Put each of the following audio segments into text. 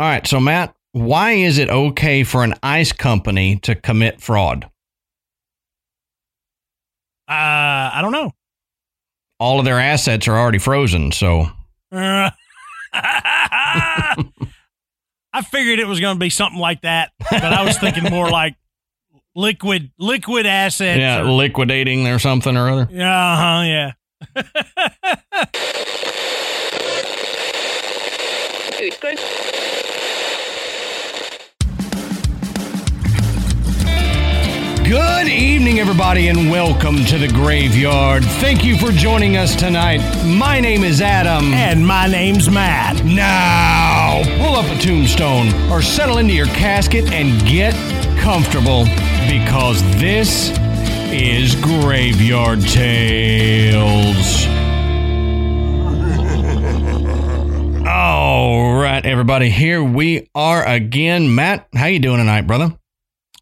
All right. So, Matt, why is it okay for an ice company to commit fraud? Uh, I don't know. All of their assets are already frozen. So, Uh, I figured it was going to be something like that, but I was thinking more like liquid liquid assets. yeah, or- liquidating or something or other. yeah, uh-huh, yeah. Good evening, everybody, and welcome to the graveyard. Thank you for joining us tonight. My name is Adam. And my name's Matt. Now, pull up a tombstone or settle into your casket and get comfortable because this is Graveyard Tales. All right, everybody, here we are again. Matt, how you doing tonight, brother?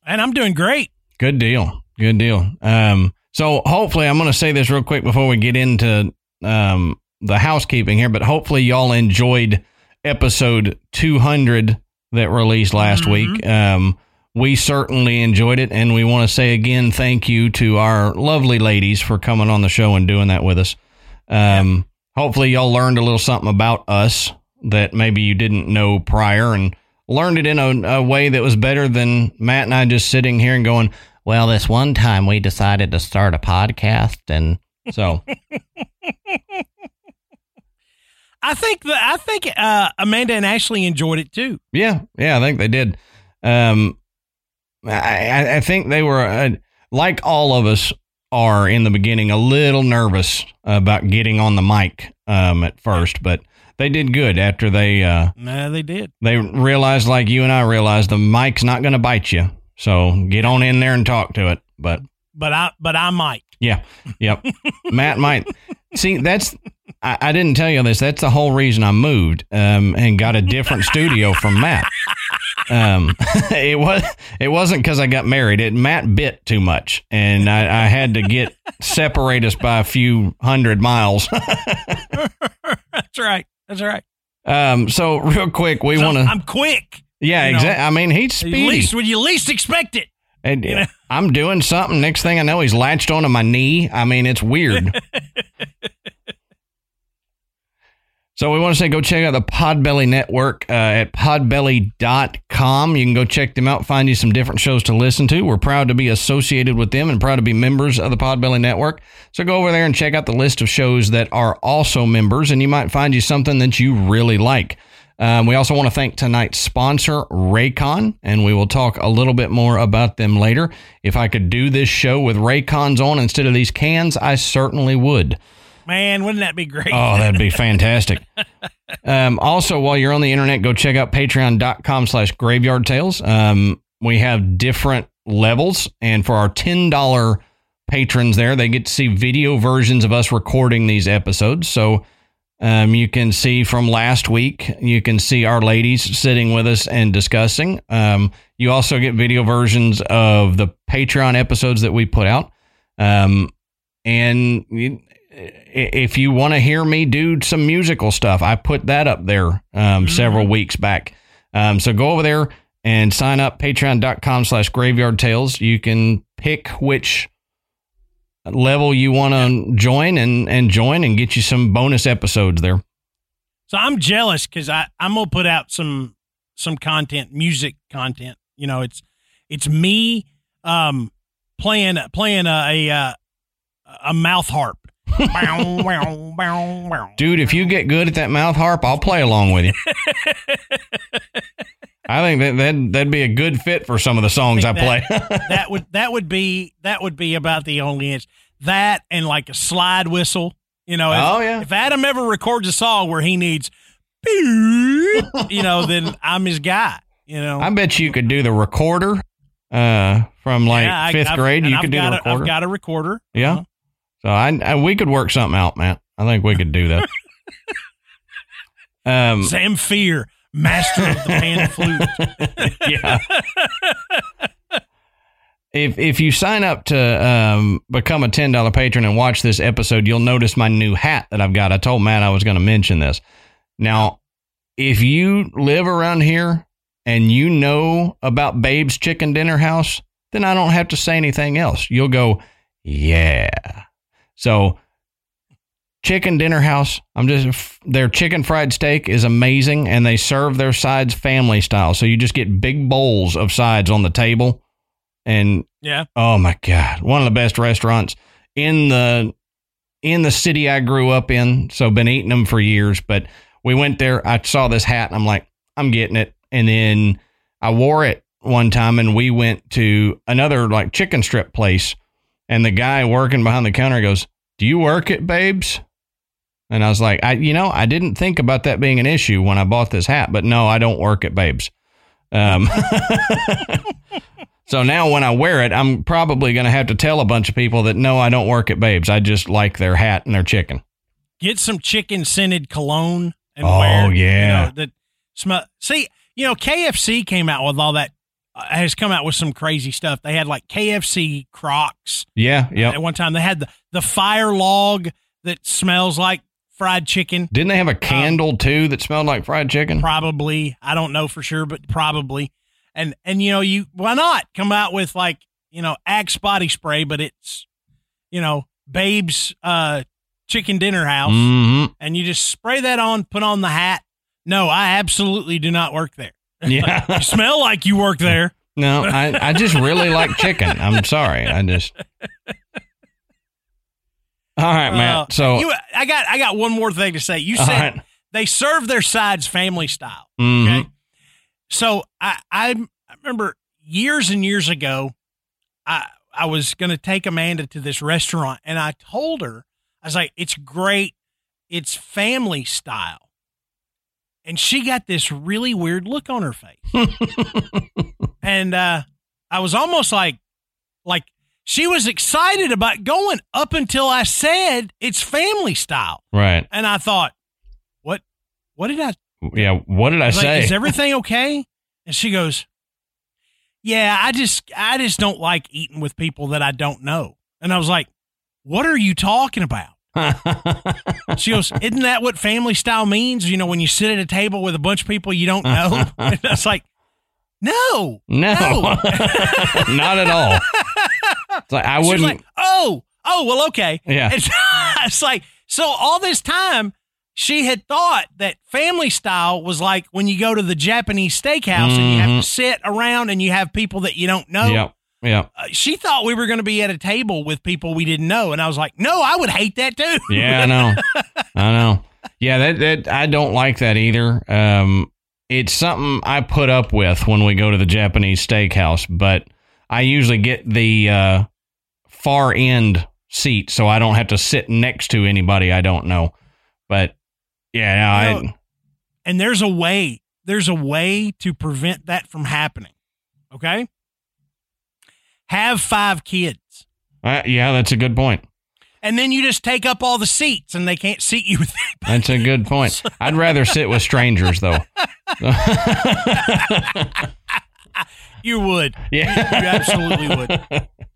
And I'm doing great. Good deal. Good deal. Um, so hopefully, I'm going to say this real quick before we get into um, the housekeeping here, but hopefully, y'all enjoyed episode 200 that released last Mhm. week. Um, we certainly enjoyed it, and we want to say again thank you to our lovely ladies for coming on the show and doing that with us. Um, Hopefully, y'all learned a little something about us that maybe you didn't know prior, and learned it in a, a way that was better than Matt and I just sitting here and going, well, this one time we decided to start a podcast. And so, I think that I think uh, Amanda and Ashley enjoyed it too. yeah, yeah, I think they did. Um, I, I- I think they were, uh, like all of us are in the beginning, a little nervous about getting on the mic um, at first, but they did good after they, uh, No, they did. they realized, like you and I realized, the mic's not going to bite you. So get on in there and talk to it. But But I but I might. Yeah. Yep. Matt might see that's I, I didn't tell you this. That's the whole reason I moved um, and got a different studio from Matt. Um, it was it wasn't because I got married. It Matt bit too much, and I, I had to get separate us by a few hundred miles. That's right. That's right. um, so real quick, we So want to. I'm quick. Yeah, exactly. I mean, he's At least when you least expect it. And You know? I'm doing something. Next thing I know, he's latched onto my knee. I mean, it's weird. so we want to say go check out the Podbelly Network uh, at podbelly.com. You can go check them out, find you some different shows to listen to. We're proud to be associated with them and proud to be members of the Podbelly Network. So go over there and check out the list of shows that are also members, and you might find you something that you really like. Um, we also want to thank tonight's sponsor, Raycon, and we will talk a little bit more about them later. If I could do this show with Raycons on instead of these cans, I certainly would. Man, wouldn't that be great? Oh, that'd be fantastic. um, also, while you're on the internet, go check out patreon.com slash graveyard tales. Um, we have different levels, and for our $10 patrons there, they get to see video versions of us recording these episodes. So um, you can see from last week, you can see our ladies sitting with us and discussing. Um, you also get video versions of the Patreon episodes that we put out. Um, and you, if you want to hear me do some musical stuff, I put that up there um, several weeks back. Um, so go over there and sign up patreon.com slash graveyard tales. You can pick which level you want to join and, and join and get you some bonus episodes there. So I'm jealous because I I'm gonna put out some some content, music content. You know, it's it's me um playing playing a a, uh, a mouth harp. Dude, if you get good at that mouth harp, I'll play along with you. I think that that'd, that'd be a good fit for some of the songs I, think play. that would that would be that would be about the only inch. That and like a slide whistle. You know, if, Oh, yeah. if Adam ever records a song where he needs, you know, then I'm his guy. You know, I bet you could do the recorder uh, from like Yeah, I- 5th I've- grade. You I've could do the recorder. I've got a recorder. Yeah. Uh-huh. So I, I we could work something out, man. I think we could do that. um, Sam Fear, master of the pan flute. yeah. If if you sign up to um, become a ten dollar patron and watch this episode, you'll notice my new hat that I've got. I told Matt I was going to mention this. Now, if you live around here and you know about Babe's Chicken Dinner House, then I don't have to say anything else. You'll go, yeah. So, Chicken Dinner House, I'm just, their chicken fried steak is amazing and they serve their sides family style. So, you just get big bowls of sides on the table. And Yeah. oh my God, one of the best restaurants in the in the city I grew up in. So been eating them for years. But we went there. I saw this hat and I'm like, I'm getting it. And then I wore it one time and we went to another like chicken strip place. And the guy working behind the counter goes, Do you work at Babes? And I was like, I you know, I didn't think about that being an issue when I bought this hat, but no, I don't work at Babes. Um So now when I wear it, I'm probably going to have to tell a bunch of people that no, I don't work at Babes. I just like their hat and their chicken. Get some chicken scented cologne and Oh, wear. yeah. You know, that smell. See, you know, KFC came out with all that. Uh, has come out with some crazy stuff. They had like KFC Crocs. Yeah, yeah. At one time, they had the the fire log that smells like fried chicken. Didn't they have a candle too that smelled like fried chicken? Probably, I don't know for sure, but probably. And and you know, you why not come out with like you know Axe body spray, but it's you know Babe's uh, chicken dinner house, hmm and you just spray that on, put on the hat. No, I absolutely do not work there. Yeah. You smell like you work there. no, I, I just really like chicken. I'm sorry. I just. All right, Uh, Matt. So, you, I got I got one more thing to say. You said right. they serve their sides family style. Mhm. Okay. So I, I I remember years and years ago, I I was gonna take Amanda to this restaurant and I told her, I was like, it's great, it's family style. And she got this really weird look on her face. and uh I was almost like like she was excited about going up until I said it's family style. right. And I thought, what what did I Yeah. What did I like, say? is everything okay? And she goes, Yeah, I just I just don't like eating with people that I don't know. And I was like, What are you talking about? She goes, Isn't that what family style means? You know, when you sit at a table with a bunch of people you don't know? and I was like, No. no, No. not at all. It's like, I wouldn't. like, Oh, oh, well, okay. yeah. It's, it's like, so all this time, she had thought that family style was like when you go to the Japanese steakhouse and you have to mm-hmm. sit around and you have people that you don't know. Yep. Yep. Uh, she thought we were going to be at a table with people we didn't know. And I was like, no, I would hate that too. Yeah, I know. I know. Yeah, that, that I don't like that either. Um, it's something I put up with when we go to the Japanese steakhouse, but I usually get the uh, far end seat so I don't have to sit next to anybody I don't know. But yeah, You I And there's a way, there's a way to prevent that from happening. Okay. Have five kids. uh, yeah, that's a good point. And then you just take up all the seats and they can't seat you with That's a good point. I'd rather sit with strangers though. You would. yeah, You absolutely would.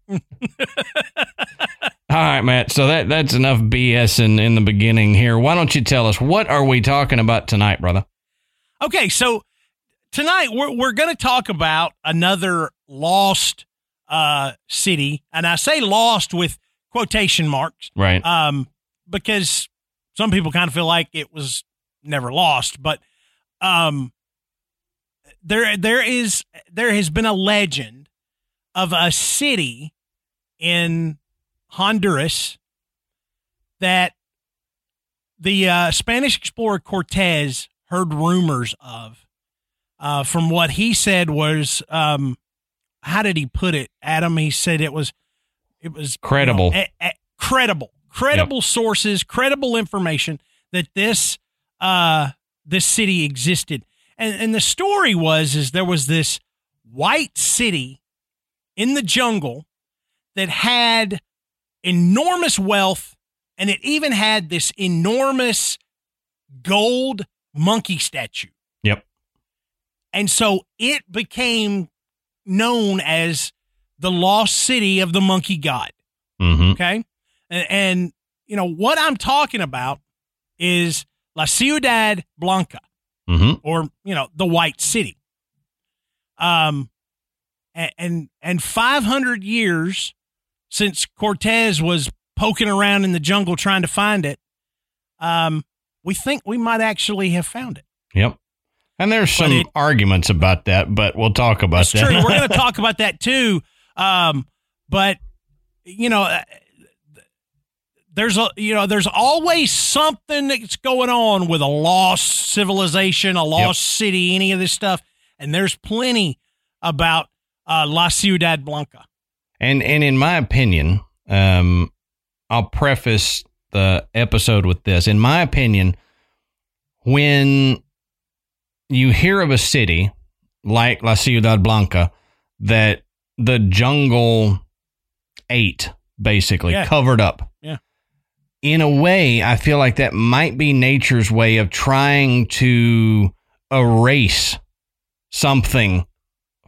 All right, Matt. So that that's enough BS in in the beginning here. Why don't you tell us what are we talking about tonight, brother? Okay, so tonight we're we're going to talk about another lost uh city, and I say lost with quotation marks, Right. um, because some people kind of feel like it was never lost, but um, there there is there has been a legend of a city in Honduras that the uh, Spanish explorer Cortez heard rumors of. Uh, from what he said was, um, how did he put it, Adam? He said it was, it was Credible. you know, a- a- credible, credible sources, credible information that this uh, this city existed. And and the story was is there was this white city in the jungle that had enormous wealth and it even had this enormous gold monkey statue. Yep. And so it became known as the lost city of the monkey god. Mm-hmm. Okay. And, and, you know, what I'm talking about is La Ciudad Blanca. Mm-hmm. or you know the white city um a- and and 500 years since cortez was poking around in the jungle trying to find it um we think we might actually have found it Yep. And there's some it- arguments about that, but we'll talk about That's that. true. We're going to talk about that too. Um, but you know, uh, there's a you know, there's always something that's going on with a lost civilization, a lost city, any of this stuff, and there's plenty about uh, La Ciudad Blanca. And and in my opinion, um, I'll preface the episode with this. In my opinion, when you hear of a city like La Ciudad Blanca that the jungle ate, basically Yeah. covered up. Yeah. In a way, I feel like that might be nature's way of trying to erase something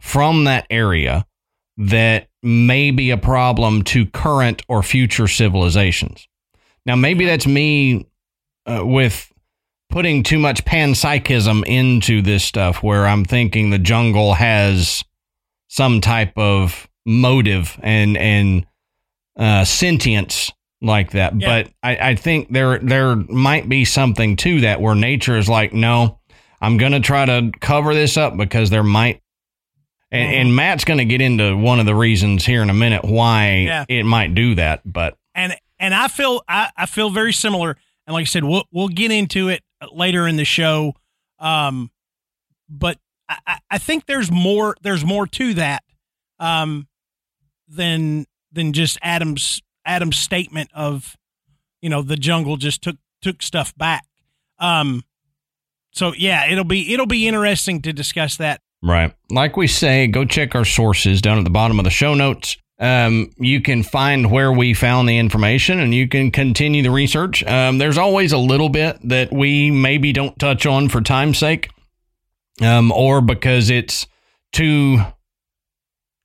from that area that may be a problem to current or future civilizations. Now, maybe that's me uh, with putting too much panpsychism into this stuff, where I'm thinking the jungle has some type of motive and and uh, sentience like that. Yeah. But I, I think there there might be something to that, where nature is like, no, I'm going to try to cover this up because there might. And, Mhm. and Matt's going to get into one of the reasons here in a minute why Yeah. it might do that. But and and I feel I, I feel very similar. And like I said, we'll we'll get into it later in the show. Um, but I, I- I think there's more there's more to that um, than than just Adam's Adam's statement of you know the jungle just took took stuff back. Um, so yeah, it'll be it'll be interesting to discuss that. Right. Like we say, go check our sources down at the bottom of the show notes. Um, you can find where we found the information and you can continue the research. Um, there's always a little bit that we maybe don't touch on for time's sake um, or because it's too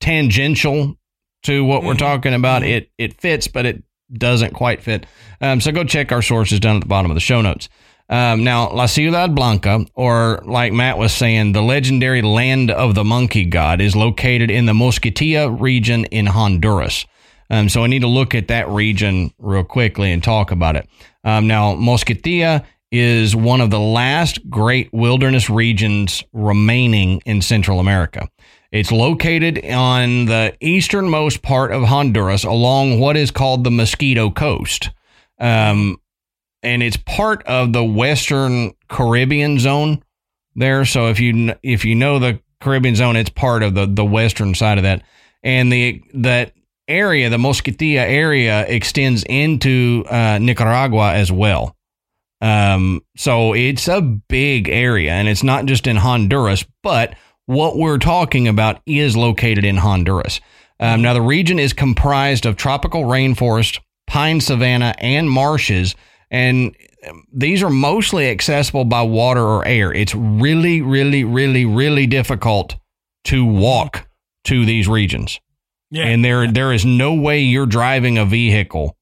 tangential to what we're Mhm. talking about. Mhm. It, it fits, but it doesn't quite fit. Um, so go check our sources down at the bottom of the show notes. Um, now, La Ciudad Blanca, or like Matt was saying, the legendary land of the monkey god, is located in the Mosquitilla region in Honduras. Um, so I need to look at that region real quickly and talk about it. Um, now, Mosquitilla is one of the last great wilderness regions remaining in Central America. It's located on the easternmost part of Honduras along what is called the Mosquito Coast. Um, and it's part of the Western Caribbean zone there. So if you if you know the Caribbean zone, it's part of the the western side of that. And the that area, the Mosquitilla area, extends into uh, Nicaragua as well. Um, so it's a big area, and it's not just in Honduras, but what we're talking about is located in Honduras. Um, now, the region is comprised of tropical rainforest, pine savanna, and marshes, and um, these are mostly accessible by water or air. It's really, really, really, really difficult to walk to these regions, Yeah, and there there is no way you're driving a vehicle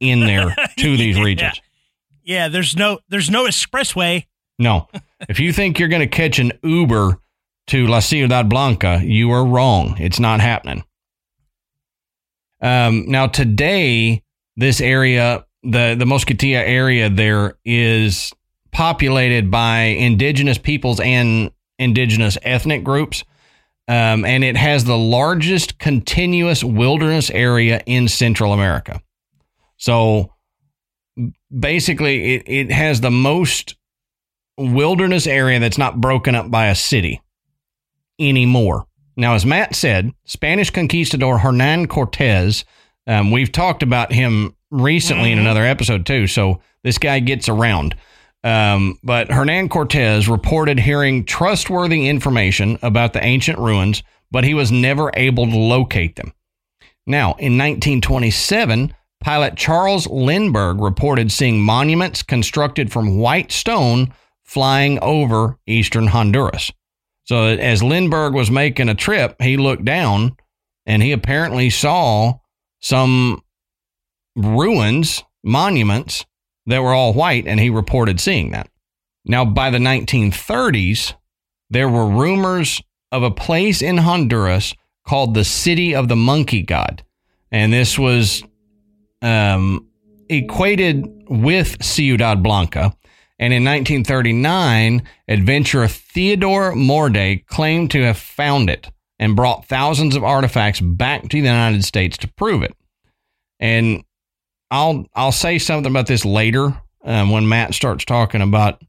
in there to these Yeah. regions. yeah. There's no there's no expressway. No. if you think you're going to catch an Uber to La Ciudad Blanca, you are wrong. It's not happening. Um, now, today, this area, the, the Mosquitilla area there, is populated by indigenous peoples and indigenous ethnic groups. Um, and it has the largest continuous wilderness area in Central America. So basically, it, it has the most wilderness area that's not broken up by a city anymore. Now, as Matt said, Spanish conquistador Hernan Cortez, um, we've talked about him recently in Mhm. another episode too, so this guy gets around. Um, but Hernan Cortez reported hearing trustworthy information about the ancient ruins, but he was never able to locate them. Now, in 1927, pilot Charles Lindbergh reported seeing monuments constructed from white stone flying over eastern Honduras. So, as Lindbergh was making a trip, he looked down and he apparently saw some ruins, monuments that were all white, and he reported seeing that. Now, by the 1930s, there were rumors of a place in Honduras called the City of the Monkey God. And this was um, equated with Ciudad Blanca. And in 1939, adventurer Theodore Morde claimed to have found it and brought thousands of artifacts back to the United States to prove it. And I'll I'll say something about this later um, when Matt starts talking about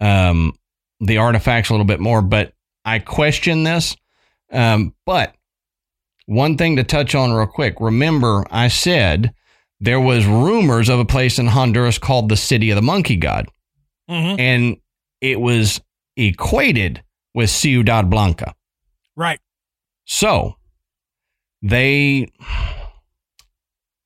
um, the artifacts a little bit more. But I question this. Um, but one thing to touch on real quick. Remember, I said there was rumors of a place in Honduras called the City of the Monkey God, Mm-hmm. and it was equated with Ciudad Blanca. Right. So they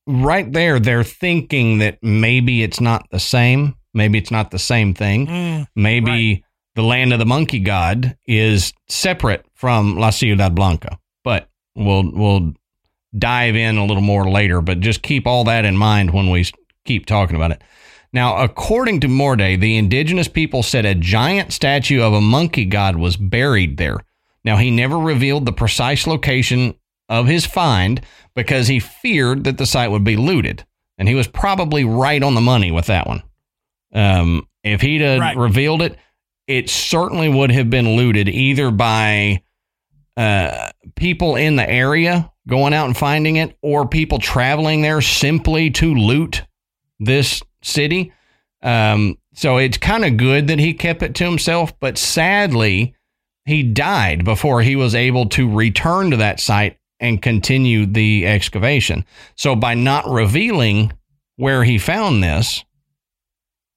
right there they're thinking that maybe it's not the same, maybe it's not the same thing. Mm, Maybe the land of the monkey god is separate from La Ciudad Blanca. But we'll we'll dive in a little more later, but just keep all that in mind when we keep talking about it. Now, according to Morde, the indigenous people said a giant statue of a monkey god was buried there. Now, he never revealed the precise location of his find because he feared that the site would be looted. And he was probably right on the money with that one. Um, if he'd have Right. revealed it, it certainly would have been looted either by uh, people in the area going out and finding it or people traveling there simply to loot this city. Um, so it's kind of good that he kept it to himself, but sadly, he died before he was able to return to that site and continue the excavation. So by not revealing where he found this,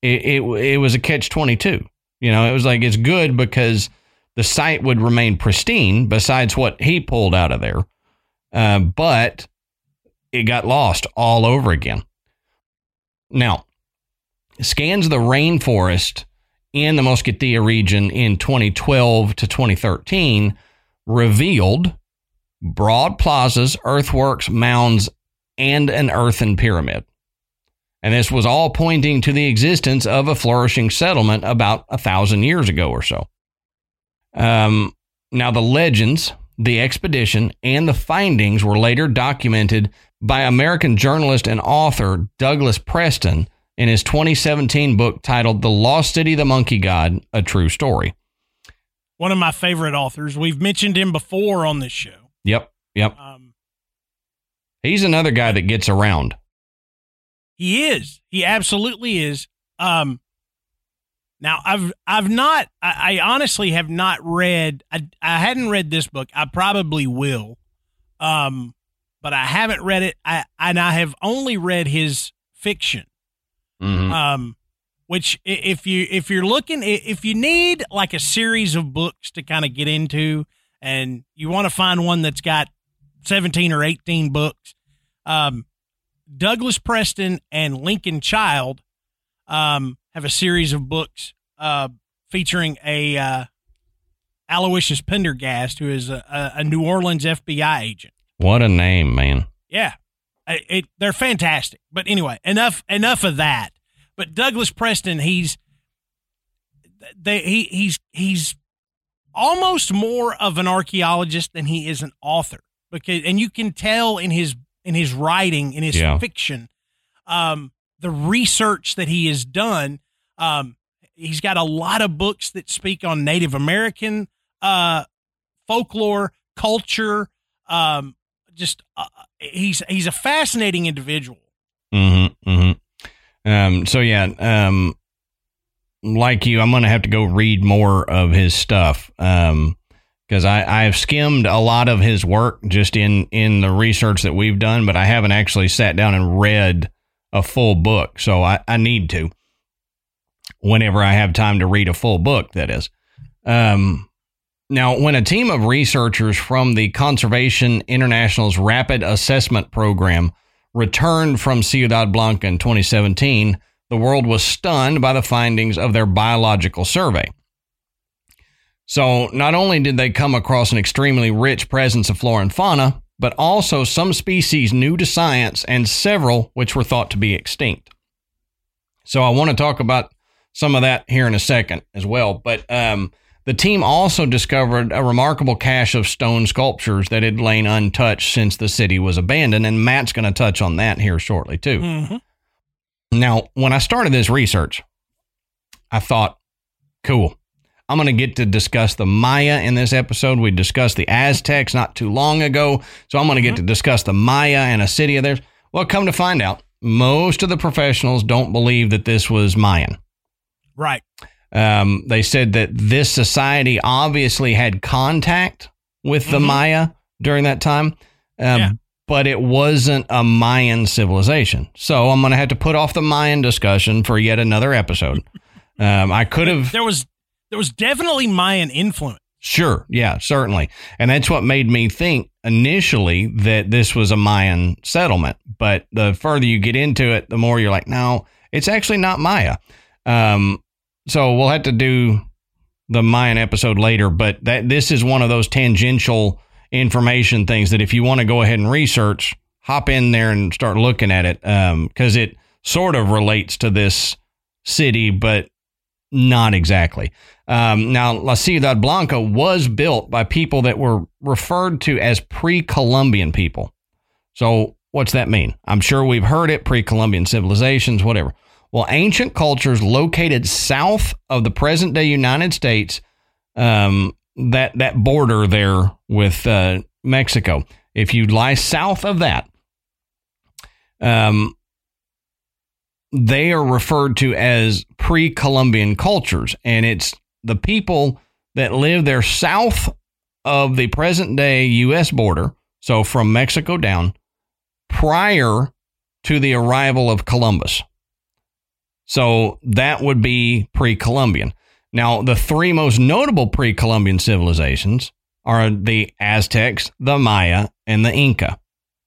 it it, it was a catch twenty two. You know, it was like it's good because the site would remain pristine. Besides what he pulled out of there, uh, but it got lost all over again. Now, scans of the rainforest in the Mosquitilla region in 2012 to 2013 revealed broad plazas, earthworks, mounds, and an earthen pyramid. And this was all pointing to the existence of a flourishing settlement about a thousand years ago or so. Um, now, the legends, the expedition, and the findings were later documented by American journalist and author Douglas Preston in his 2017 book titled The Lost City the Monkey God A True Story. one of my favorite authors. We've mentioned him before on this show. Yep, yep. Um, He's another guy that gets around. he is. He absolutely is. Um, now I've I've not. I, I honestly have not read. I I hadn't read this book. I probably will. Um, but I haven't read it. I and I have only read his fiction. Mhm. um which if you if you're looking if you need like a series of books to kind of get into and you want to find one that's got 17 or 18 books um douglas preston and lincoln child um have a series of books uh featuring a uh aloysius pendergast who is a, a, new orleans fbi agent What a name, man. yeah, I- it, they're fantastic. But anyway, enough enough of that. But Douglas Preston, he's they he he's he's almost more of an archaeologist than he is an author because and you can tell in his in his writing in his Yeah. fiction um the research that he has done um he's got a lot of books that speak on native american uh folklore culture um just uh, he's he's a fascinating individual Mm-hmm. Mm-hmm. Um, so yeah, um, like you, I'm gonna have to go read more of his stuff. Um, because I I have skimmed a lot of his work just in in the research that we've done, but I haven't actually sat down and read a full book. So I I need to. Whenever I have time to read a full book, that is. Um, now, when a team of researchers from the Conservation International's Rapid Assessment Program returned from Ciudad Blanca in 2017, the world was stunned by the findings of their biological survey. So, not only did they come across an extremely rich presence of flora and fauna, but also some species new to science and several which were thought to be extinct. So, I want to talk about some of that here in a second as well. But um, the team also discovered a remarkable cache of stone sculptures that had lain untouched since the city was abandoned. And Matt's going to touch on that here shortly, too. Mhm. Now, when I started this research, I thought, cool. I'm going to get to discuss the Maya in this episode. We discussed the Aztecs not too long ago. So I'm going to get to discuss the Maya and a city of theirs. Well, come to find out, most of the professionals don't believe that this was Mayan. Right. Um, they said that this society obviously had contact with the Mhm. Maya during that time, um, Yeah. But it wasn't a Mayan civilization. So I'm going to have to put off the Mayan discussion for yet another episode. Um, I could have, There was there was definitely Mayan influence. sure, yeah, certainly, and that's what made me think initially that this was a Mayan settlement. But the further you get into it, the more you're like, no, it's actually not Maya. Um, so we'll have to do the Mayan episode later, but that this is one of those tangential information things that if you want to go ahead and research, hop in there and start looking at it because it sort of relates to this city, but not exactly. Um, now, La Ciudad Blanca was built by people that were referred to as pre-Columbian people. So, what's that mean? I'm sure we've heard it pre-Columbian civilizations, whatever. Well, ancient cultures located south of the present day United States, um, that that border there with uh, Mexico. If you lie south of that, um, they are referred to as pre-Columbian cultures, and it's the people that live there south of the present day U.S. border, so from Mexico down, prior to the arrival of Columbus. So that would be pre Columbian. Now, the three most notable pre Columbian civilizations are the Aztecs, the Maya, and the Inca.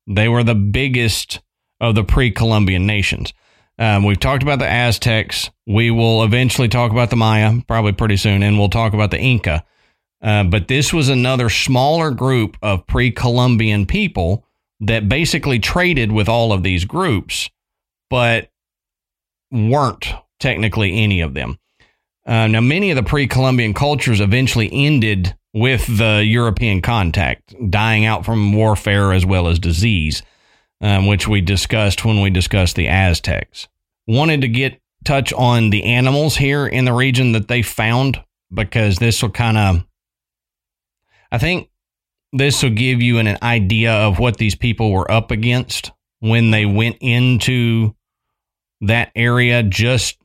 They were the biggest of the pre Columbian nations. Um, we've talked about the Aztecs. We will eventually talk about the Maya, probably pretty soon, and we'll talk about the Inca. Uh, but this was another smaller group of pre Columbian people that basically traded with all of these groups, but weren't technically any of them. Uh, now, many of the pre Columbian cultures eventually ended with the European contact, dying out from warfare as well as disease, um, which we discussed when we discussed the Aztecs. Wanted to get touch on the animals here in the region that they found because this will kind of, I think this will give you an, an idea of what these people were up against when they went into that area just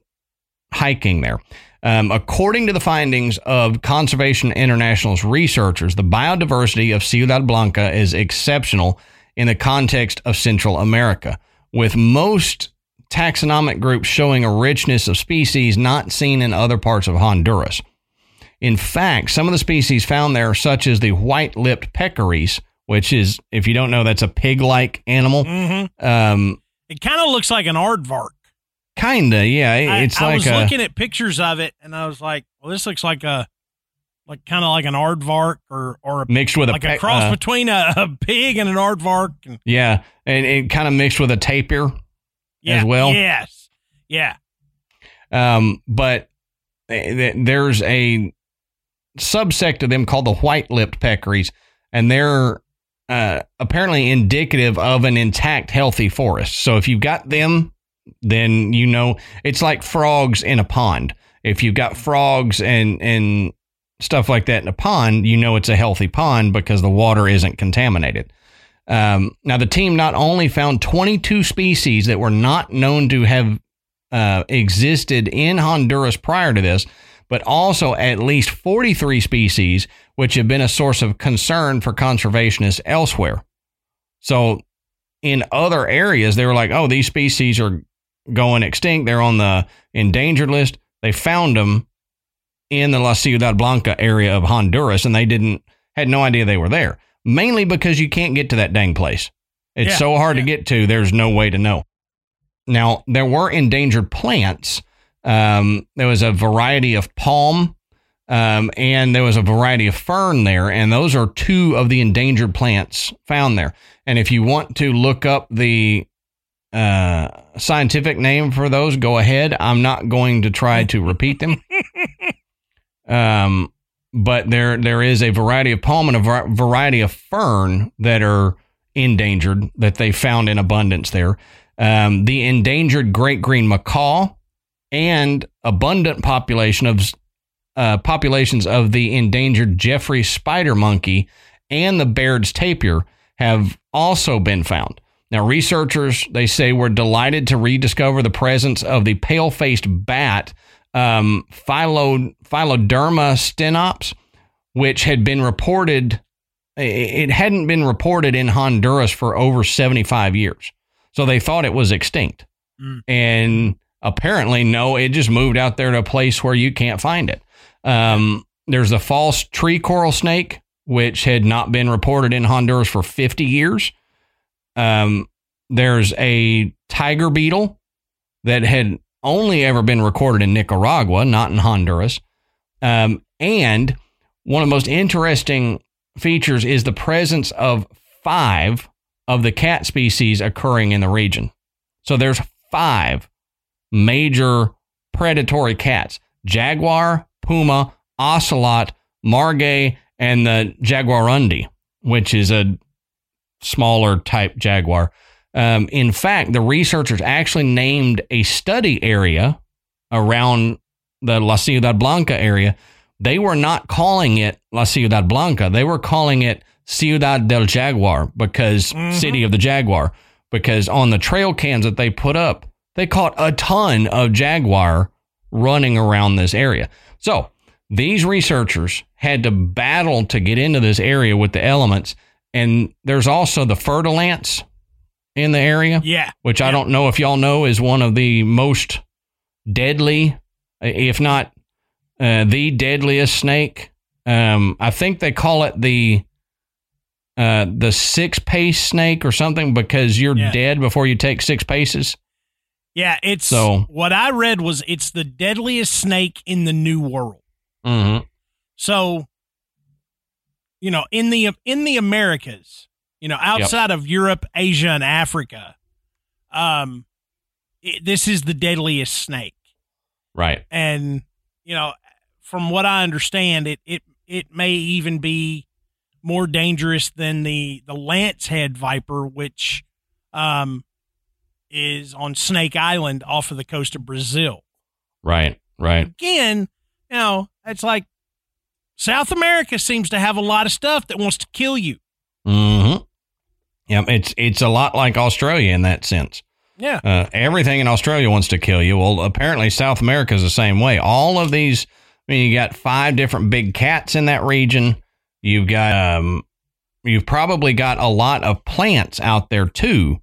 hiking there. Um, according to the findings of Conservation International's researchers, the biodiversity of Ciudad Blanca is exceptional in the context of Central America, with most taxonomic groups showing a richness of species not seen in other parts of Honduras. In fact, some of the species found there, such as the white lipped peccaries, which is, if you don't know, that's a pig like animal. Mm-hmm. Um, It kind of looks like an aardvark. Kinda, yeah. it- I, It's I was a, looking at pictures of it, and I was like, "Well, this looks like a, like kind of like an aardvark, or or a, mixed with a like a pe- cross uh, between a, a pig and an aardvark." And, Yeah, and it kind of mixed with a tapir yeah, as well. Yes. Yeah. Um, but th- there's a subsect of them called the white-lipped peccaries, and they're uh, apparently indicative of an intact, healthy forest. So if you've got them, then you know it's like frogs in a pond. If you've got frogs and and stuff like that in a pond, you know it's a healthy pond because the water isn't contaminated. Um, now, the team not only found 22 species that were not known to have uh, existed in Honduras prior to this, but also at least 43 species which have been a source of concern for conservationists elsewhere. So, in other areas, they were like, oh, these species are going extinct. They're on the endangered list. They found them in the La Ciudad Blanca area of Honduras, and they didn't had no idea they were there. Mainly because you can't get to that dang place. It's Yeah, so hard yeah. to get to. There's no way to know. Now there were endangered plants. Um, there was a variety of palm, um, and there was a variety of fern there, and those are two of the endangered plants found there. And if you want to look up the uh, scientific name for those, go ahead. I'm not going to try to repeat them. um, but there there is a variety of palm and a variety of fern that are endangered that they found in abundance there. Um, the endangered great green macaw and abundant population of uh, populations of the endangered Jeffrey spider monkey and the Baird's tapir have also been found. Now, researchers they say were delighted to rediscover the presence of the pale-faced bat um, stenops, which had been reported. It hadn't been reported in Honduras for over 75 years. So they thought it was extinct. Mm. And apparently, no, it just moved out there to a place where you can't find it. Um, there's a false tree coral snake, which had not been reported in Honduras for 50 years. Um, there's a tiger beetle that had only ever been recorded in Nicaragua, not in Honduras. Um, and one of the most interesting features is the presence of five of the cat species occurring in the region. So there's five major predatory cats jaguar, puma, ocelot, margay, and the jaguarundi, which is a smaller type jaguar. Um, in fact, the researchers actually named a study area around the La Ciudad Blanca area. They were not calling it La Ciudad Blanca. They were calling it Ciudad del Jaguar because mm-hmm. City of the Jaguar. Because on the trail cams that they put up, they caught a ton of jaguar running around this area. So these researchers had to battle to get into this area with the elements. And there's also the fer-de in the area. Yeah. Which yeah. I don't know if y'all know is one of the most deadly, if not uh, the deadliest snake. Um, I think they call it the uh, the six pace snake or something because you're yeah. dead before you take six paces. Yeah, it's so what I read was it's the deadliest snake in the New World. Mm-hmm. So, you know, in the in the Americas, you know, outside yep. of Europe, Asia, and Africa, um, it, this is the deadliest snake. Right. And you know, from what I understand, it it it may even be more dangerous than the the lance head viper, which um is on Snake Island off of the coast of Brazil. Right. Right. Again, you know, it's like South America seems to have a lot of stuff that wants to kill you. Mm-hmm. Yeah, it's it's a lot like Australia in that sense. Yeah. Uh, everything in Australia wants to kill you. Well, apparently South America is the same way. All of these, I mean, you got five different big cats in that region. You've got, um, you've probably got a lot of plants out there too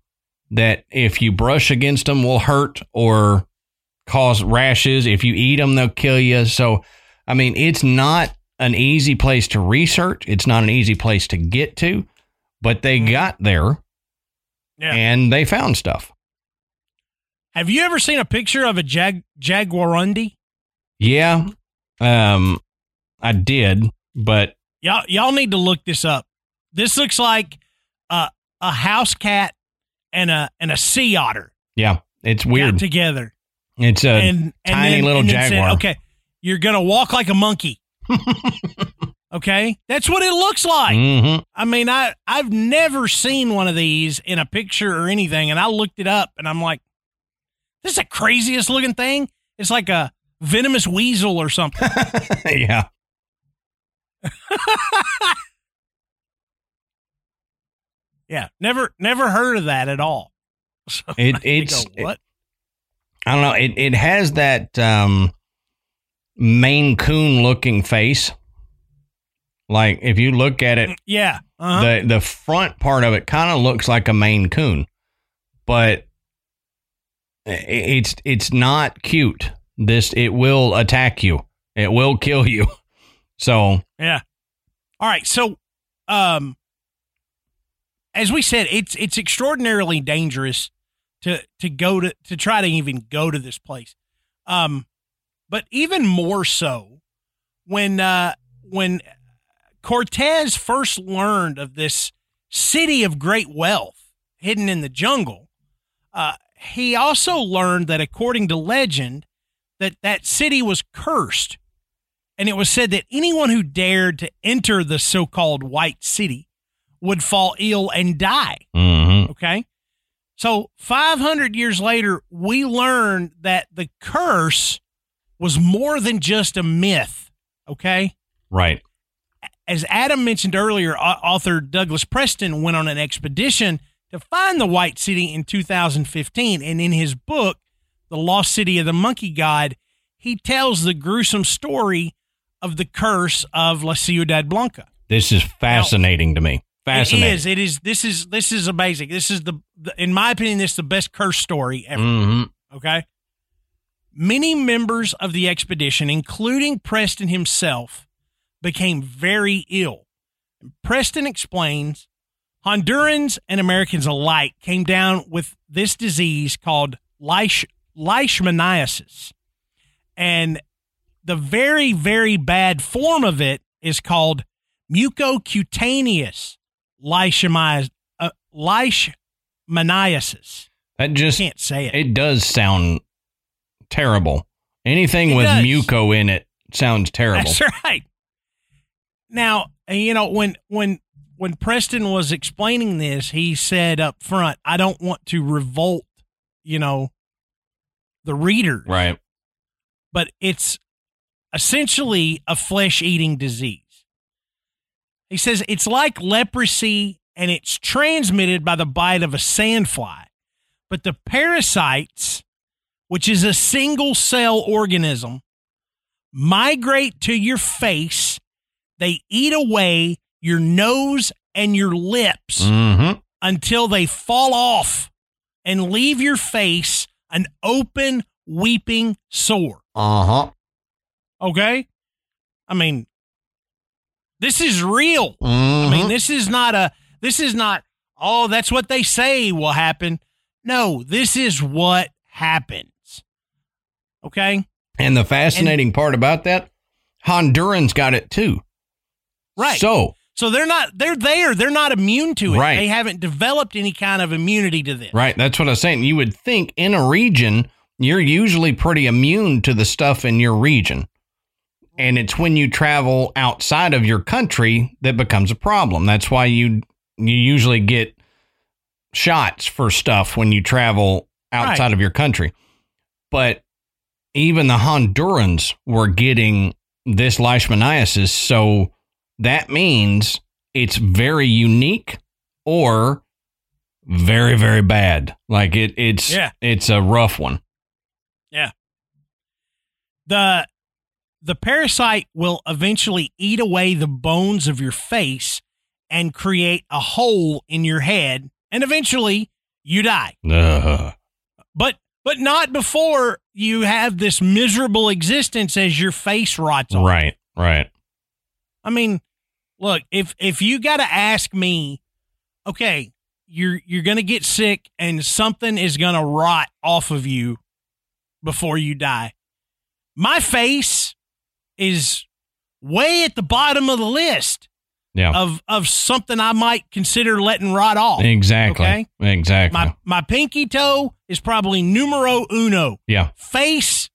that if you brush against them will hurt or cause rashes. If you eat them, they'll kill you. So, I mean, it's not an easy place to research. It's not an easy place to get to but they mm-hmm. got there yeah. and they found stuff. Have you ever seen a picture of a jag jaguarundi? Yeah, um, I did, but y'all y'all need to look this up. This looks like a a house cat and a and a sea otter. Yeah, it's weird together. It's a and, tiny then, little jaguar. Said, okay, you're gonna walk like a monkey. Okay, that's what it looks like. Mm-hmm. I mean, I I've never seen one of these in a picture or anything, and I looked it up, and I'm like, this is the craziest looking thing. It's like a venomous weasel or something. yeah. yeah, never never heard of that at all. So it it's go, what? It, I don't know. It it has that um Maine Coon looking face. Like if you look at it, yeah, uh-huh. the the front part of it kind of looks like a Maine Coon, but it's it's not cute. This it will attack you. It will kill you. So yeah. All right. So, um, as we said, it's it's extraordinarily dangerous to to go to to try to even go to this place. Um, but even more so when uh when Cortez first learned of this city of great wealth hidden in the jungle, uh, he also learned that according to legend, that that city was cursed. And it was said that anyone who dared to enter the so-called white city would fall ill and die. Mm-hmm. Okay. So 500 years later, we learned that the curse was more than just a myth. Okay. Right. As Adam mentioned earlier, author Douglas Preston went on an expedition to find the White City in 2015. And in his book, The Lost City of the Monkey God, he tells the gruesome story of the curse of La Ciudad Blanca. This is fascinating now, to me. Fascinating. It is. It is. This is. This is amazing. This is the, the in my opinion, this is the best curse story ever. Mm-hmm. Okay. Many members of the expedition, including Preston himself, became very ill. Preston explains Hondurans and Americans alike came down with this disease called leish, leishmaniasis. And the very, very bad form of it is called mucocutaneous leishmaniasis. Uh, leishmaniasis. That just I can't say it. It does sound terrible. Anything It with does. muco in it sounds terrible. That's right. Now, you know when when when Preston was explaining this, he said up front, "I don't want to revolt, you know, the reader, Right. but it's essentially a flesh-eating disease." He says it's like leprosy and it's transmitted by the bite of a sandfly. But the parasites, which is a single cell organism, migrate to your face. They eat away your nose and your lips Mm-hmm. until they fall off and leave your face an open, weeping sore. Uh-huh. Okay? I mean, this is real. I Mm-hmm. mean, this is not a, this is not, oh, that's what they say will happen. No, this is what happens. Okay? and the fascinating part about that, Hondurans got it too. Right. So So they're not, they're there. They're not immune to it. Right. They haven't developed any kind of immunity to this. Right. That's what I was saying. You would think in a region, you're usually pretty immune to the stuff in your region. And it's when you travel outside of your country that becomes a problem. That's why you you usually get shots for stuff when you travel outside Right. of your country. But even the Hondurans were getting this leishmaniasis, so that means it's very unique or very very bad. Like it it's Yeah. it's a rough one. Yeah. The the parasite will eventually eat away the bones of your face and create a hole in your head and eventually you die Ugh. but but not before you have this miserable existence as your face rots off. Right, right. I mean, look, if if you got to ask me, okay, you're you're going to get sick and something is going to rot off of you before you die. My face is way at the bottom of the list Yeah. of of something I might consider letting rot off. exactly. okay. Exactly. My my pinky toe is probably numero uno. yeah. Face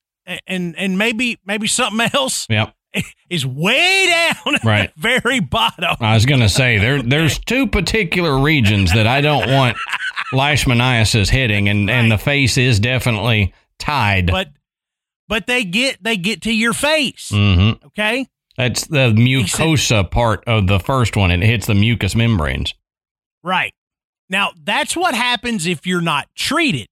and and maybe maybe something else Yep. is way down at Right. the very bottom. I was gonna say there there's two particular regions that I don't want leishmaniasis hitting and, and the face is definitely tied. But but they get they get to your face. mm-hmm. Okay? That's the mucosa part of the first one. And it hits the mucous membranes. Right. Now, that's what happens if you're not treated.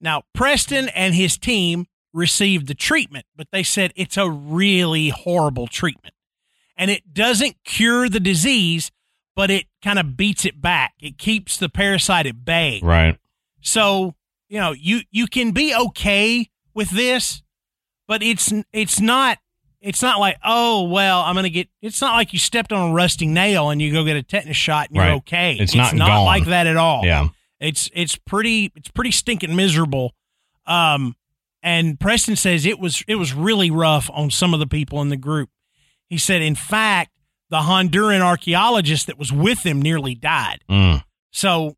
Now, Preston and his team received the treatment, but they said it's a really horrible treatment. And it doesn't cure the disease, but it kind of beats it back. It keeps the parasite at bay. Right. So, you know, you you can be okay with this, but it's it's not it's not like, oh, well, I'm going to get it's not like you stepped on a rusting nail and you go get a tetanus shot and you're Right. okay. It's not gone. like that at all. Yeah. It's it's pretty it's pretty stinking miserable. Um and Preston says it was it was really rough on some of the people in the group. He said in fact the Honduran archaeologist that was with them nearly died. Mm. So,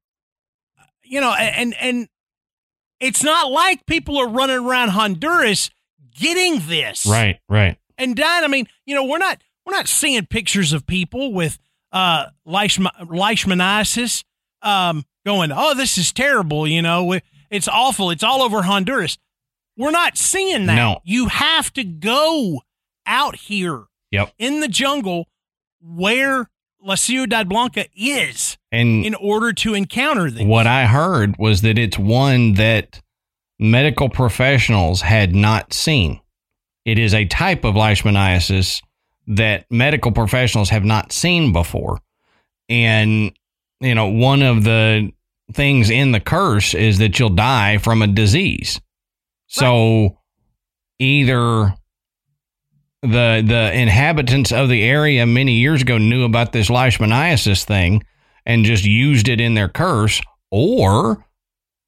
you know, and and it's not like people are running around Honduras getting this. Right, right. And dying. I mean, you know, we're not we're not seeing pictures of people with uh leishma- leishmaniasis um going, "Oh, this is terrible," you know. It's awful. It's all over Honduras. We're not seeing that. No. You have to go out here Yep. in the jungle where La Ciudad Blanca is And in order to encounter these. what I heard was that it's one that medical professionals had not seen. It is a type of leishmaniasis that medical professionals have not seen before. And, you know, one of the things in the curse is that you'll die from a disease. So either the the inhabitants of the area many years ago knew about this leishmaniasis thing and just used it in their curse, or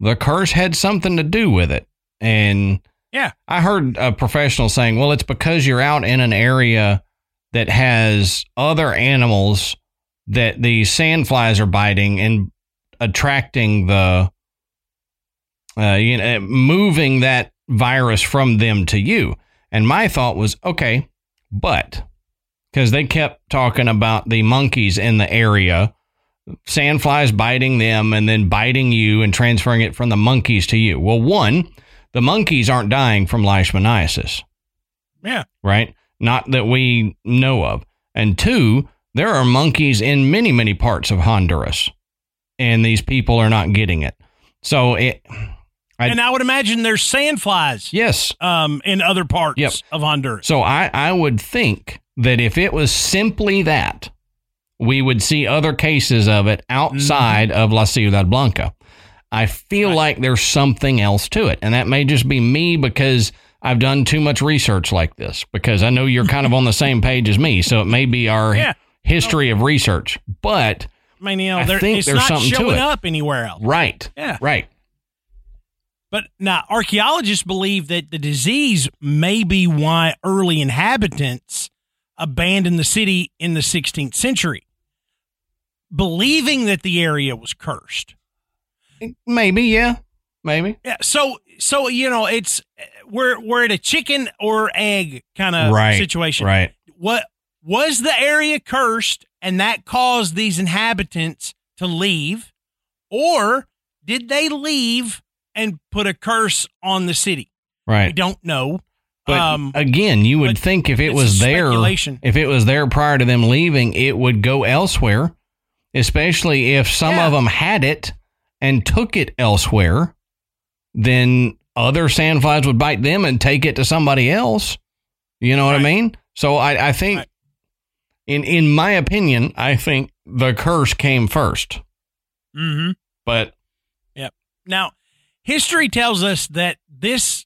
the curse had something to do with it. And Yeah. I heard a professional saying, well, it's because you're out in an area that has other animals that the sandflies are biting and attracting the, uh, you know, moving that virus from them to you. And my thought was, okay, but because they kept talking about the monkeys in the area, sandflies biting them and then biting you and transferring it from the monkeys to you. Well, one, the monkeys aren't dying from leishmaniasis, Yeah. right? Not that we know of. And two, there are monkeys in many, many parts of Honduras, and these people are not getting it. So it, I- and I would imagine there's sandflies yes, um, in other parts Yep. of Honduras. So I, I would think that if it was simply that, we would see other cases of it outside of La Ciudad Blanca. I feel Right. like there's something else to it. And that may just be me because I've done too much research like this, because I know you're kind of on the same page as me. So it may be our Yeah. history of research. But, I mean, you know, I there, think it's there's not something to showing it. up anywhere else. right, Yeah. right. But now archaeologists believe that the disease may be why early inhabitants abandoned the city in the 16th century, believing that the area was cursed. Maybe, yeah, maybe. Yeah, so so you know, it's we're we're at a chicken or egg kind of Right, situation. Right. What was the area cursed and that caused these inhabitants to leave or did they leave and put a curse on the city? Right. We don't know. But um, again, you would think if it was there, if it was there prior to them leaving, it would go elsewhere. Especially if some Yeah. of them had it and took it elsewhere, then other sandflies would bite them and take it to somebody else. You know what I mean? So I, I think, Right. in in my opinion, I think the curse came first. mhm. But yep. Now, history tells us that this,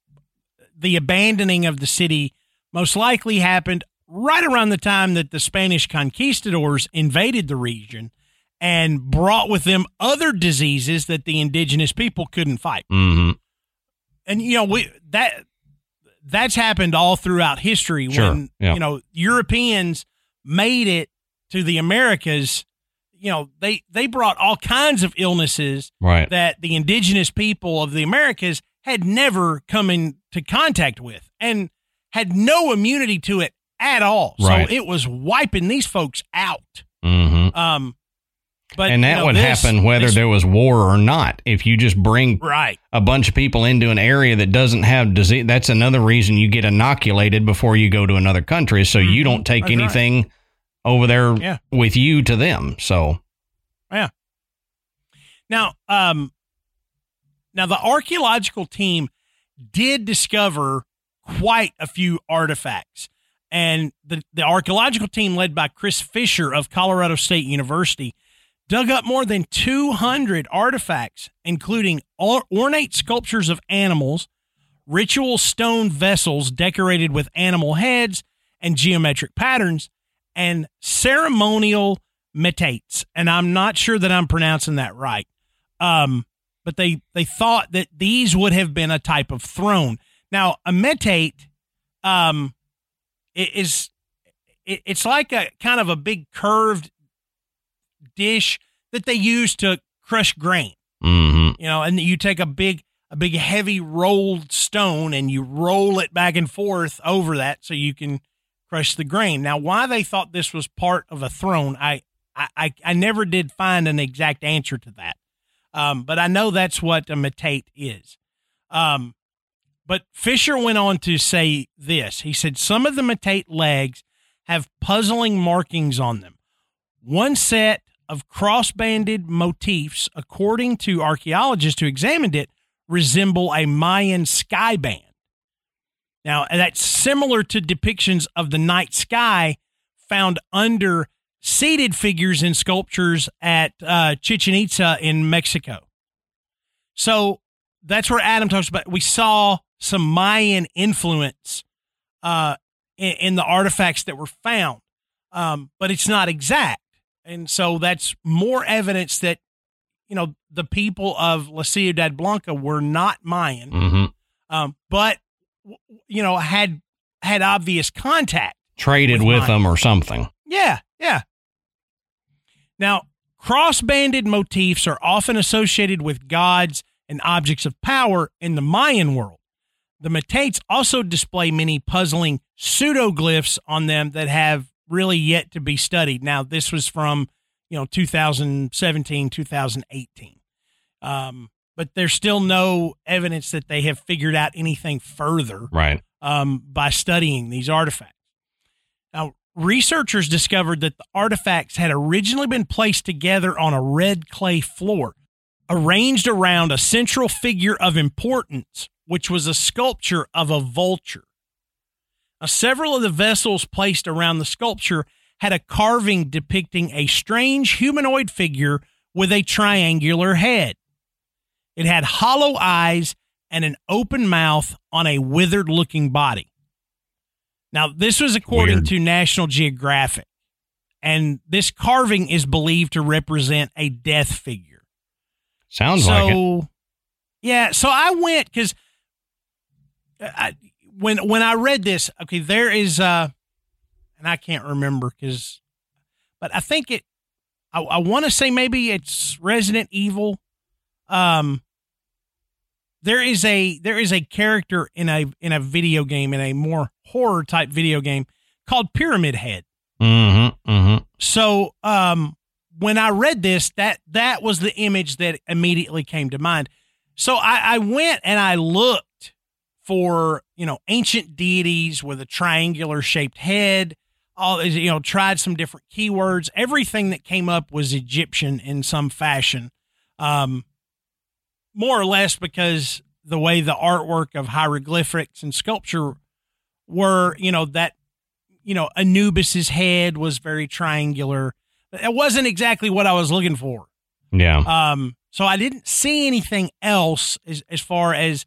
the abandoning of the city, most likely happened right around the time that the Spanish conquistadors invaded the region and brought with them other diseases that the indigenous people couldn't fight. mhm, And you know, we that that's happened all throughout history Sure, when yeah. you know Europeans made it to the Americas. You know, they they brought all kinds of illnesses right, that the indigenous people of the Americas had never come into contact with and had no immunity to it at all. Right. So it was wiping these folks out. hmm Um, but and you that know, would this- happen whether this- there was war or not. If you just bring right. a bunch of people into an area that doesn't have disease, that's another reason you get inoculated before you go to another country, so you Mhm. don't take That's right. anything over there Yeah. with you to them. So yeah. Now, um, now the archaeological team did discover quite a few artifacts, and the the archaeological team led by Chris Fisher of Colorado State University dug up more than 200 artifacts, including or- ornate sculptures of animals, ritual stone vessels decorated with animal heads and geometric patterns, and ceremonial metates. And I'm not sure that I'm pronouncing that right. Um, but they they thought that these would have been a type of throne. Now, a metate um, is it, it's like a kind of a big curved dish that they use to crush grain hmm you know, and you take a big a big heavy rolled stone and you roll it back and forth over that so you can crush the grain. Now, why they thought this was part of a throne, I I, I never did find an exact answer to that. Um, but I know that's what a metate is. Um, but Fisher went on to say this. He said some of the metate legs have puzzling markings on them. One set of cross-banded motifs, according to archaeologists who examined it, resemble a Mayan sky band. Now, that's similar to depictions of the night sky found under seated figures in sculptures at uh, Chichen Itza in Mexico. So that's where Adam talks about. We saw some Mayan influence uh, in, in, the artifacts that were found, um, but it's not exact. And so that's more evidence that, you know, the people of La Ciudad Blanca were not Mayan, mm-hmm. um, but, you know, had had obvious contact. Traded with, with them or something. Yeah, yeah. Now, cross banded motifs are often associated with gods and objects of power in the Mayan world. The Metates also display many puzzling pseudoglyphs on them that have really yet to be studied. Now, this was from, you know, 2017, 2018. Um, but there's still no evidence that they have figured out anything further right. um, by studying these artifacts. Now, researchers discovered that the artifacts had originally been placed together on a red clay floor, arranged around a central figure of importance, which was a sculpture of a vulture. Now, several of the vessels placed around the sculpture had a carving depicting a strange humanoid figure with a triangular head. It had hollow eyes and an open mouth on a withered looking body. Now, this was according Weird. to National Geographic, and this carving is believed to represent a death figure. Sounds so, like it. Yeah, so I went because uh, when when I read this, okay, there is uh and I can't remember because but I think it I, I want to say maybe it's Resident Evil. Um there is a there is a character in a in a video game in a more horror type video game called Pyramid Head. Mm-hmm, mm-hmm. So um when I read this, that that was the image that immediately came to mind. So I, I went and I looked for you know ancient deities with a triangular shaped head all you know tried some different keywords. Everything that came up was egyptian in some fashion. Um more or less because the way the artwork of hieroglyphics and sculpture were you know that you know anubis's head was very triangular. It wasn't exactly what i was looking for. Yeah. Um so i didn't see anything else as, as far as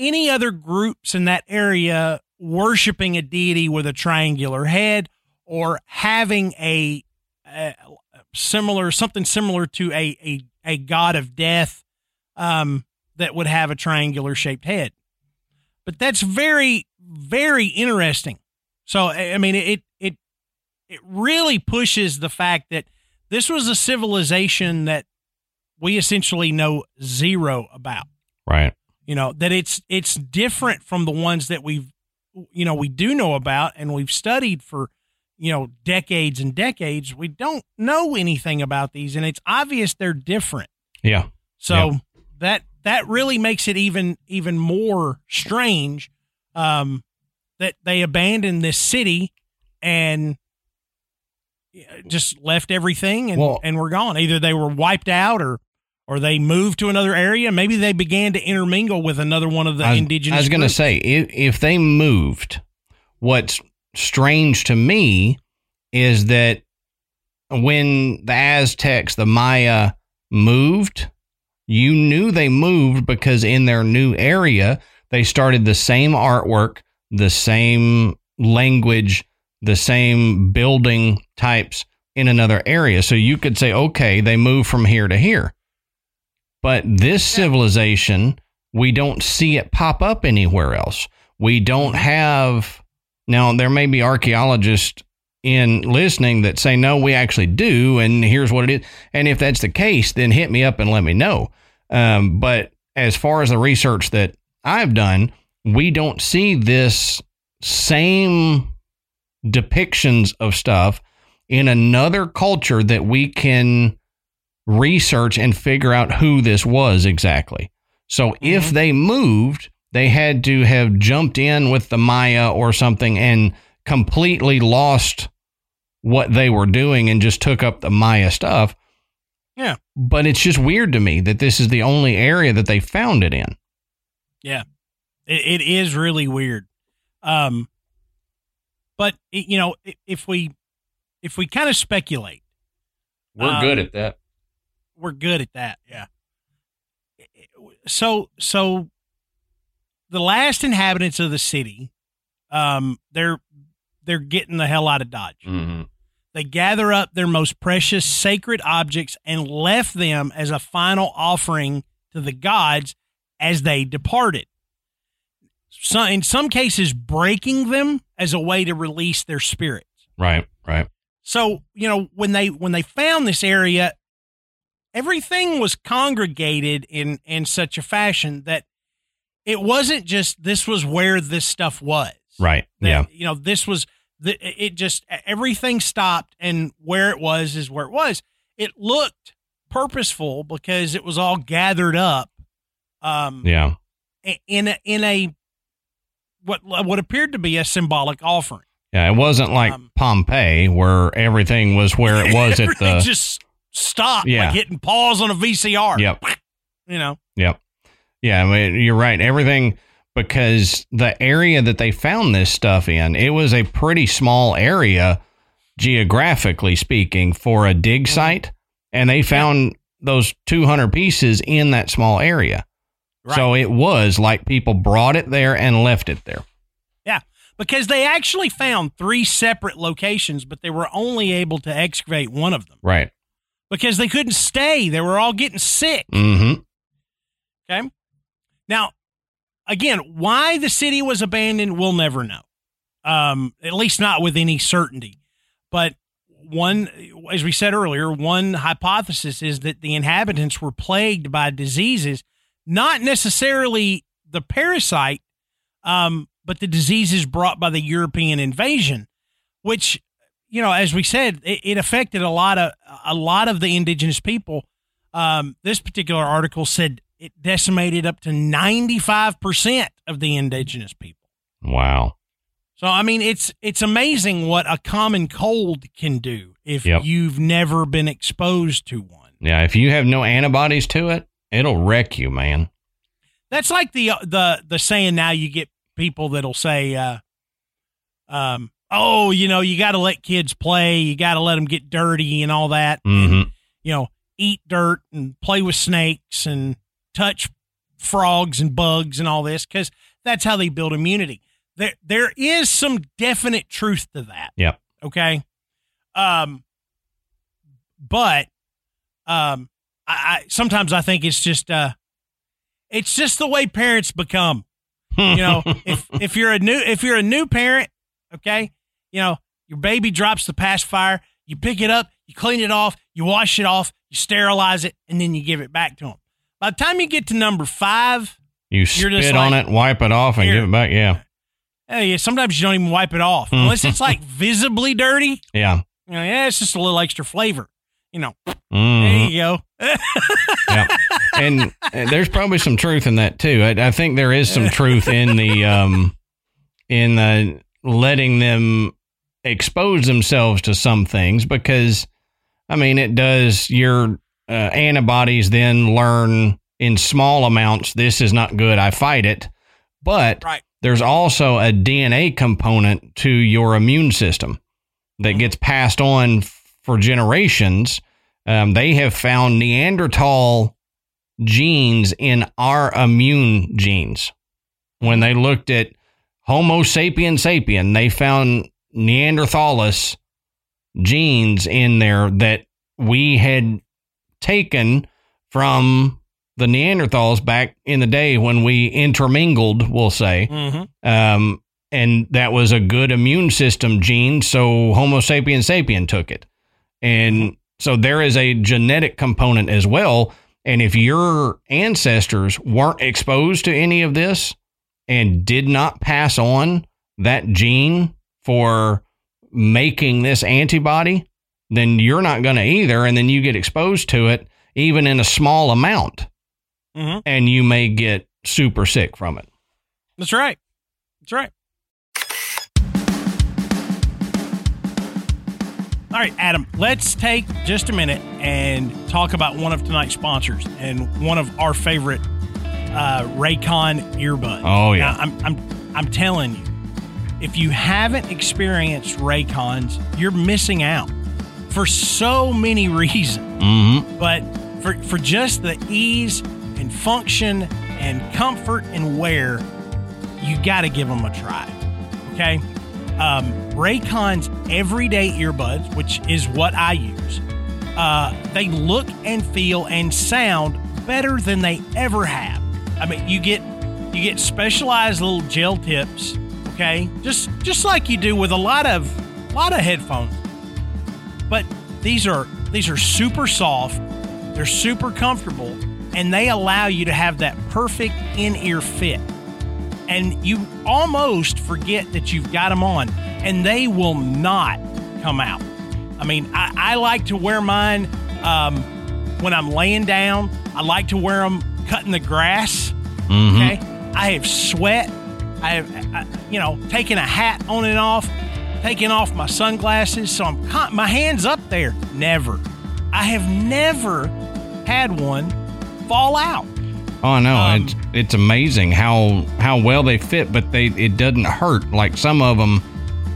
any other groups in that area worshiping a deity with a triangular head or having a, a similar something similar to a, a, a god of death um, that would have a triangular shaped head. But that's very very interesting. So I mean it it it really pushes the fact that this was a civilization that we essentially know zero about. Right you know that it's it's different from the ones that we've you know we do know about and we've studied for you know decades and decades. We don't know anything about these and it's obvious they're different. Yeah. So yeah. that that really makes it even even more strange um that they abandoned this city and just left everything and, well, and we're gone. Either they were wiped out or or they moved to another area. Maybe they began to intermingle with another one of the I, indigenous. I was going to say, if, if they moved, what's strange to me is that when the Aztecs, the Maya moved, you knew they moved because in their new area, they started the same artwork, the same language, the same building types in another area. So you could say, okay, they moved from here to here. But this civilization, we don't see it pop up anywhere else. We don't have now there may be archaeologists in listening that say no, we actually do, and here's what it is. And if that's the case, then hit me up and let me know. Um, but as far as the research that I've done, we don't see this same depictions of stuff in another culture that we can research and figure out who this was exactly. So if Mhm. they moved, they had to have jumped in with the Maya or something and completely lost what they were doing and just took up the Maya stuff. Yeah. But it's just weird to me that this is the only area that they found it in. It, it is really weird. Um, but you know, if we if we kind of speculate, We're Um, good at that. We're good at that. Yeah. So so the last inhabitants of the city, um, they're they're getting the hell out of Dodge. Mm-hmm. They gather up their most precious sacred objects and left them as a final offering to the gods as they departed. So, in some cases, breaking them as a way to release their spirits. Right, right. So, you know, when they when they found this area, everything was congregated in in such a fashion that it wasn't just this was where this stuff was. Right. That, yeah. You know, this was the it just everything stopped and where it was is where it was. It looked purposeful because it was all gathered up um Yeah. in a, in a what what appeared to be a symbolic offering. Yeah. It wasn't like Um, Pompeii where everything was where it was at the. just stopped Yeah. like hitting pause on a VCR. Yep. You know. Yep. Yeah, I mean, you're right. Everything because the area that they found this stuff in, it was a pretty small area geographically speaking for a dig Mm-hmm. site and they found those 200 pieces in that small area. Right. So it was like people brought it there and left it there. Yeah, because they actually found three separate locations, but they were only able to excavate one of them Right. Because they couldn't stay. They were all getting sick. Mhm. Okay. Now, again, why the city was abandoned, we'll never know. Um, at least not with any certainty. But one, as we said earlier, one hypothesis is that the inhabitants were plagued by diseases, not necessarily the parasite, um, but the diseases brought by the European invasion, which, you know, as we said, it, it affected a lot of a lot of the indigenous people. Um, this particular article said it decimated up to 95% of the indigenous people. Wow. So I mean it's it's amazing what a common cold can do if Yep. you've never been exposed to one. Yeah, if you have no antibodies to it, it'll wreck you, man. That's like the the the saying now you get people that'll say uh um oh, you know, you got to let kids play, you got to let them get dirty and all that. And, Mhm. you know, eat dirt and play with snakes and touch frogs and bugs and all this cuz that's how they build immunity. There there is some definite truth to that. Yep. Okay? Um but um I, I sometimes I think it's just uh it's just the way parents become. You know, if if you're a new if you're a new parent, okay, you know, your baby drops the pacifier, you pick it up, you clean it off, you wash it off, you sterilize it, and then you give it back to them. By the time you get to number five, you spit on like, it, wipe it off, and "Here." give it back. Yeah. hey, sometimes you don't even wipe it off unless it's like visibly dirty. Yeah. You know, yeah, it's just a little extra flavor. You know, Mhm. there you go. yeah. And there's probably some truth in that too. I, I think there is some truth in the um in the letting them expose themselves to some things because I mean it does your uh, antibodies then learn in small amounts this is not good I fight it but Right. there's also a DNA component to your immune system that gets passed on for generations um, they have found Neanderthal genes in our immune genes. When they looked at Homo sapien sapien, they found Neanderthalis genes in there that we had taken from the Neanderthals back in the day when we intermingled, we'll say. Mm-hmm. Um, and that was a good immune system gene. So Homo sapien sapien took it. And so there is a genetic component as well And if your ancestors weren't exposed to any of this and did not pass on that gene for making this antibody, then you're not going to either. And then you get exposed to it, even in a small amount, Mhm. and you may get super sick from it. That's right. That's right. All right, Adam, let's take just a minute and talk about one of tonight's sponsors and one of our favorite uh, Raycon earbuds. Oh, yeah. Now, I'm, I'm, I'm telling you, if you haven't experienced Raycons, you're missing out for so many reasons Mm-hmm. but for for just the ease and function and comfort and wear, you got to give them a try. Okay, um, Raycon's everyday earbuds, which is what I use, uh, they look and feel and sound better than they ever have. I mean, you get you get specialized little gel tips. Okay, just just like you do with a lot of a lot of headphones but these are these are super soft they're super comfortable and they allow you to have that perfect in-ear fit and you almost forget that you've got them on and they will not come out i mean i, I like to wear mine um, when i'm laying down i like to wear them cutting the grass Mm-hmm. Okay. I have sweat. I have, I, you know, taken a hat on and off, taking off my sunglasses. So I'm, con- my hands up there. Never. I have never had one fall out. Oh no, Um, it's it's amazing how how well they fit, but they it doesn't hurt. Like some of them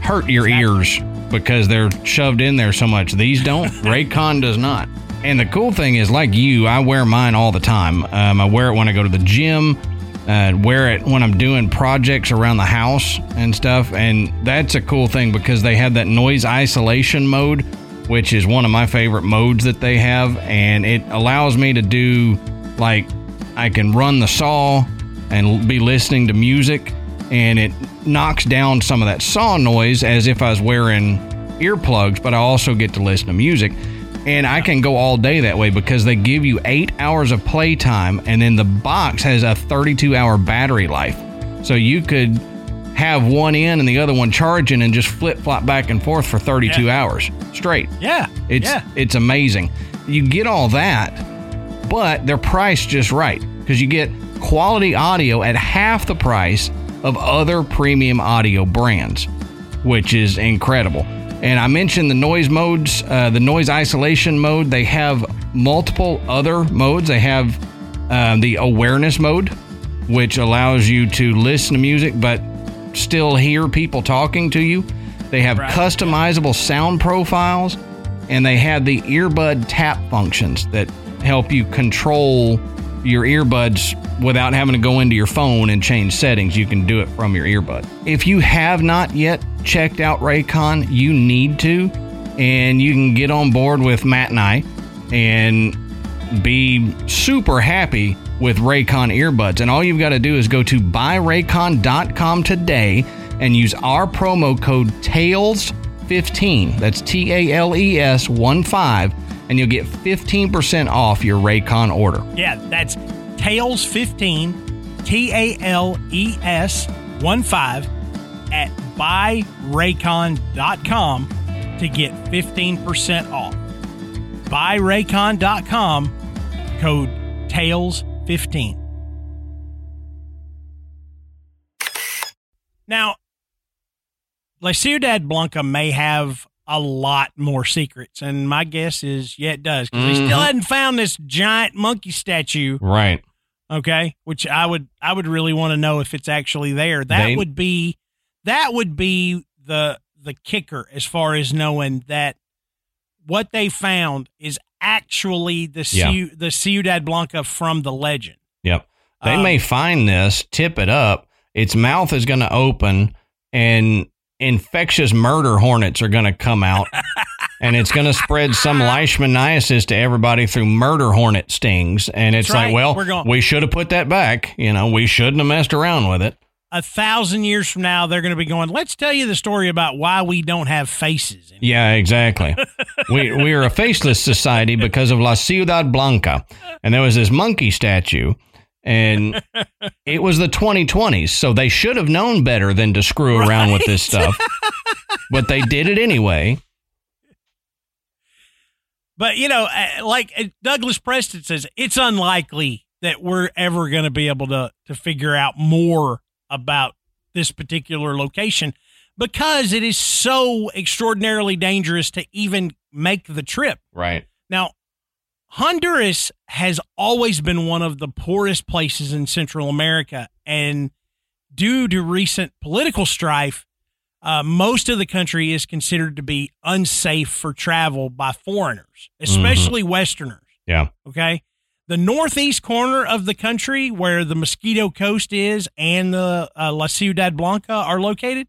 hurt your ears because they're shoved in there so much. These don't. Raycon does not. And the cool thing is, like you, I wear mine all the time. Um, I wear it when I go to the gym. Uh, wear it when I'm doing projects around the house and stuff. And that's a cool thing because they have that noise isolation mode, which is one of my favorite modes that they have. And it allows me to do like I can run the saw and be listening to music, and it knocks down some of that saw noise as if I was wearing earplugs, but I also get to listen to music. And I can go all day that way because they give you eight hours of playtime, and then the box has a 32 hour battery life. So you could have one in and the other one charging and just flip flop back and forth for 32 Yeah. hours straight. Yeah. It's yeah. it's amazing. You get all that, but they're priced just right because you get quality audio at half the price of other premium audio brands, which is incredible. And I mentioned the noise modes, uh, the noise isolation mode. They have multiple other modes. They have um, the awareness mode, which allows you to listen to music but still hear people talking to you. They have Right. customizable sound profiles, and they have the earbud tap functions that help you control your earbuds without having to go into your phone and change settings. You can do it from your earbud. If you have not yet checked out Raycon, you need to, and you can get on board with Matt and I and be super happy with Raycon earbuds. And all you've got to do is go to buyraycon.com today and use our promo code TALES15. That's T A L E S 1 5. And you'll get 15% off your Raycon order. Yeah, that's Tales 15, T A L E S 1 5 at buyraycon.com to get 15% off. Buyraycon.com, code TALES15. Now, La Ciudad Blanca may have a lot more secrets, and my guess is, yeah, it does, because they still hadn't found this giant monkey statue. Right. okay? Which i would i would really want to know if it's actually there. That They- would be that would be the the kicker as far as knowing that what they found is actually the Yeah. The ciudad blanca from the legend. Yep. They Um, may find this, tip it up, its mouth is going to open, and infectious murder hornets are going to come out. and it's going to spread some leishmaniasis to everybody through murder hornet stings. And it's right. like, well, going- we should have put that back. You know, we shouldn't have messed around with it. a thousand years from now, they're going to be going, let's tell you the story about why we don't have faces. anymore." Yeah, exactly. we we are a faceless society because of La Ciudad Blanca, and there was this monkey statue, and it was the 2020s, so they should have known better than to screw around with this stuff, but they did it anyway. But, you know, uh, like uh, Douglas Preston says, it's unlikely that we're ever going to be able to, to figure out more about this particular location because it is so extraordinarily dangerous to even make the trip. Right. Now, Honduras has always been one of the poorest places in Central America. And due to recent political strife, uh, most of the country is considered to be unsafe for travel by foreigners, especially Westerners. Yeah. Okay. The northeast corner of the country, where the Mosquito Coast is and the uh, La Ciudad Blanca are located,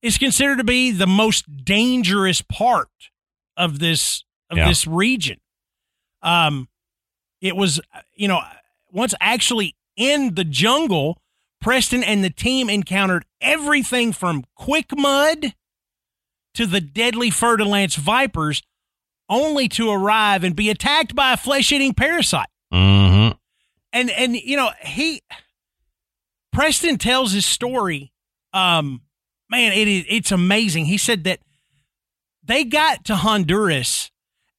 is considered to be the most dangerous part of this of Yeah. this region. Um, it was, you know, once actually in the jungle, Preston and the team encountered everything from quick mud to the deadly Fer-de-Lance vipers, only to arrive and be attacked by a flesh-eating parasite. Mm-hmm. And and you know he, Preston tells his story. Um, man, it is it's amazing. He said that they got to Honduras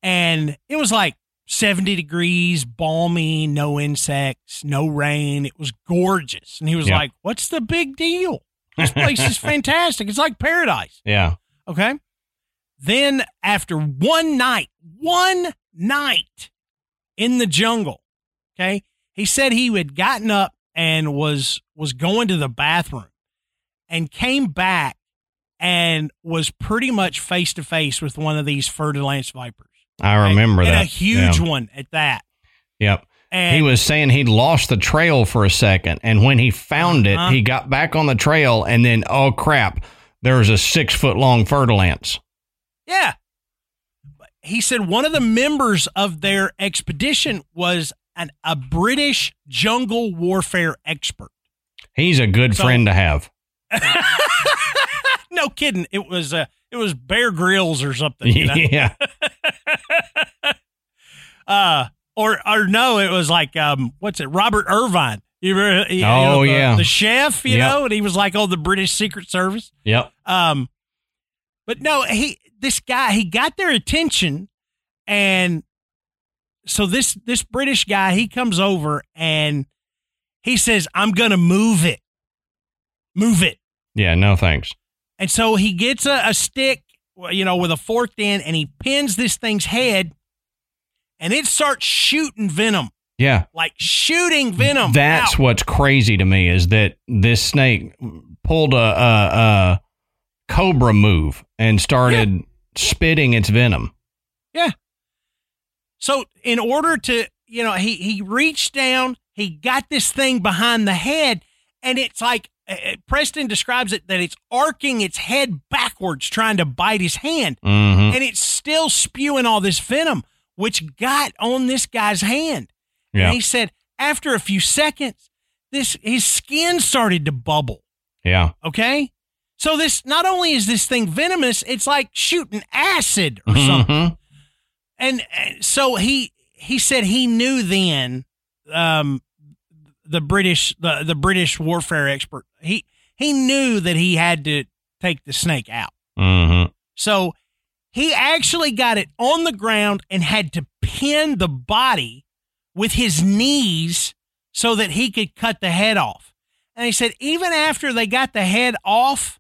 and it was like 70 degrees, balmy, no insects, no rain. It was gorgeous. And he was Yeah. like, What's the big deal? This place is fantastic. It's like paradise. Yeah. Okay. Then after one night, one night in the jungle, okay, he said he had gotten up and was was going to the bathroom and came back and was pretty much face to face with one of these Fer-de-Lance vipers. I remember and that. a huge Yeah. one at that. Yep. And he was saying he'd lost the trail for a second, and when he found it, Uh-huh. he got back on the trail, and then oh crap, there was a six foot long fer-de-lance. Yeah. He said one of the members of their expedition was an, a British jungle warfare expert. He's a good So- friend to have. no kidding. It was uh, it was Bear Grylls or something. You know? yeah. uh, or or no, it was like um, what's it? Robert Irvine. You remember, you Oh, know, the, yeah. the chef. You Yep. know, and he was like, oh, the British Secret Service. Yep. Um, but no, he this guy he got their attention, and so this this British guy he comes over and he says, "I'm gonna move it, move it." Yeah. No thanks. And so he gets a, a stick, you know, with a forked end, and he pins this thing's head, and it starts shooting venom, Yeah. like shooting venom. That's out. what's crazy to me is that this snake pulled a, a, a cobra move and started spitting its venom. Yeah. So in order to, you know, he he reached down, he got this thing behind the head, and it's like Preston describes it that it's arcing its head backwards, trying to bite his hand, Mm-hmm. and it's still spewing all this venom, which got on this guy's hand. Yeah. And he said after a few seconds, this his skin started to bubble. Yeah. Okay. So this not only is this thing venomous, it's like shooting acid or something. Mhm. And, and so he he said he knew then um the British the, the British warfare expert. He he knew that he had to take the snake out. Mhm. So he actually got it on the ground and had to pin the body with his knees so that he could cut the head off. And he said, even after they got the head off,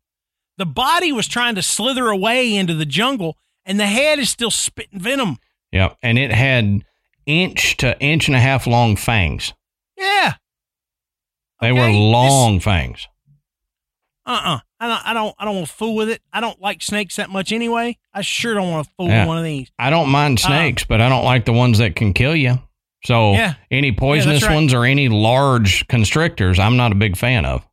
the body was trying to slither away into the jungle, and the head is still spitting venom. Yeah, And it had inch to inch and a half long fangs. Yeah. They Okay, were this- long fangs. Uh-uh. I don't. I don't. I don't want to fool with it. I don't like snakes that much anyway. I sure don't want to fool Yeah. with one of these. I don't mind uh-uh. snakes, but I don't like the ones that can kill you. So. Yeah. any poisonous right. ones or any large constrictors, I'm not a big fan of.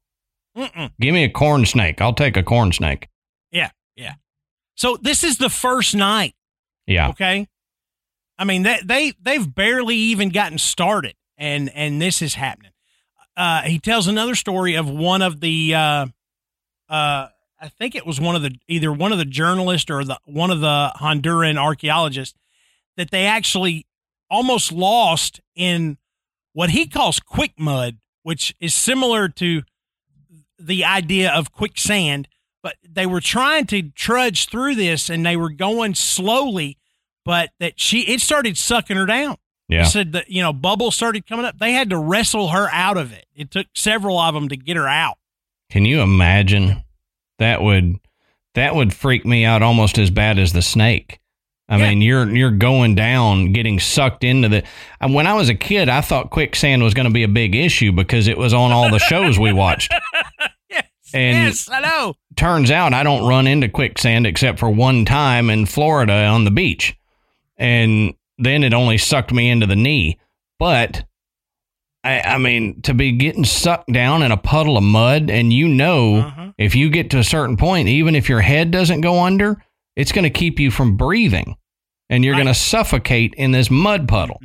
Mm-mm. Give me a corn snake. I'll take a corn snake. Yeah, yeah. So this is the first night. Yeah. Okay. I mean, they, they they've barely even gotten started, and and this is happening. Uh, he tells another story of one of the, uh, uh, I think it was one of the either one of the journalists or the one of the Honduran archaeologists that they actually almost lost in what he calls quick mud, which is similar to the idea of quicksand. But they were trying to trudge through this and they were going slowly, but that she it started sucking her down. Yeah. He said that you know bubbles started coming up. They had to wrestle her out of it. It took several of them to get her out. Can you imagine? That would that would freak me out almost as bad as the snake. I Yeah. mean, you're you're going down, getting sucked into the. When I was a kid, I thought quicksand was going to be a big issue because it was on all the shows we watched. Yes, And- yes, I know. Turns out I don't run into quicksand except for one time in Florida on the beach, and then it only sucked me into the knee. But I, I mean, to be getting sucked down in a puddle of mud, and you know, Uh-huh. if you get to a certain point, even if your head doesn't go under, it's going to keep you from breathing, and you're going to suffocate in this mud puddle.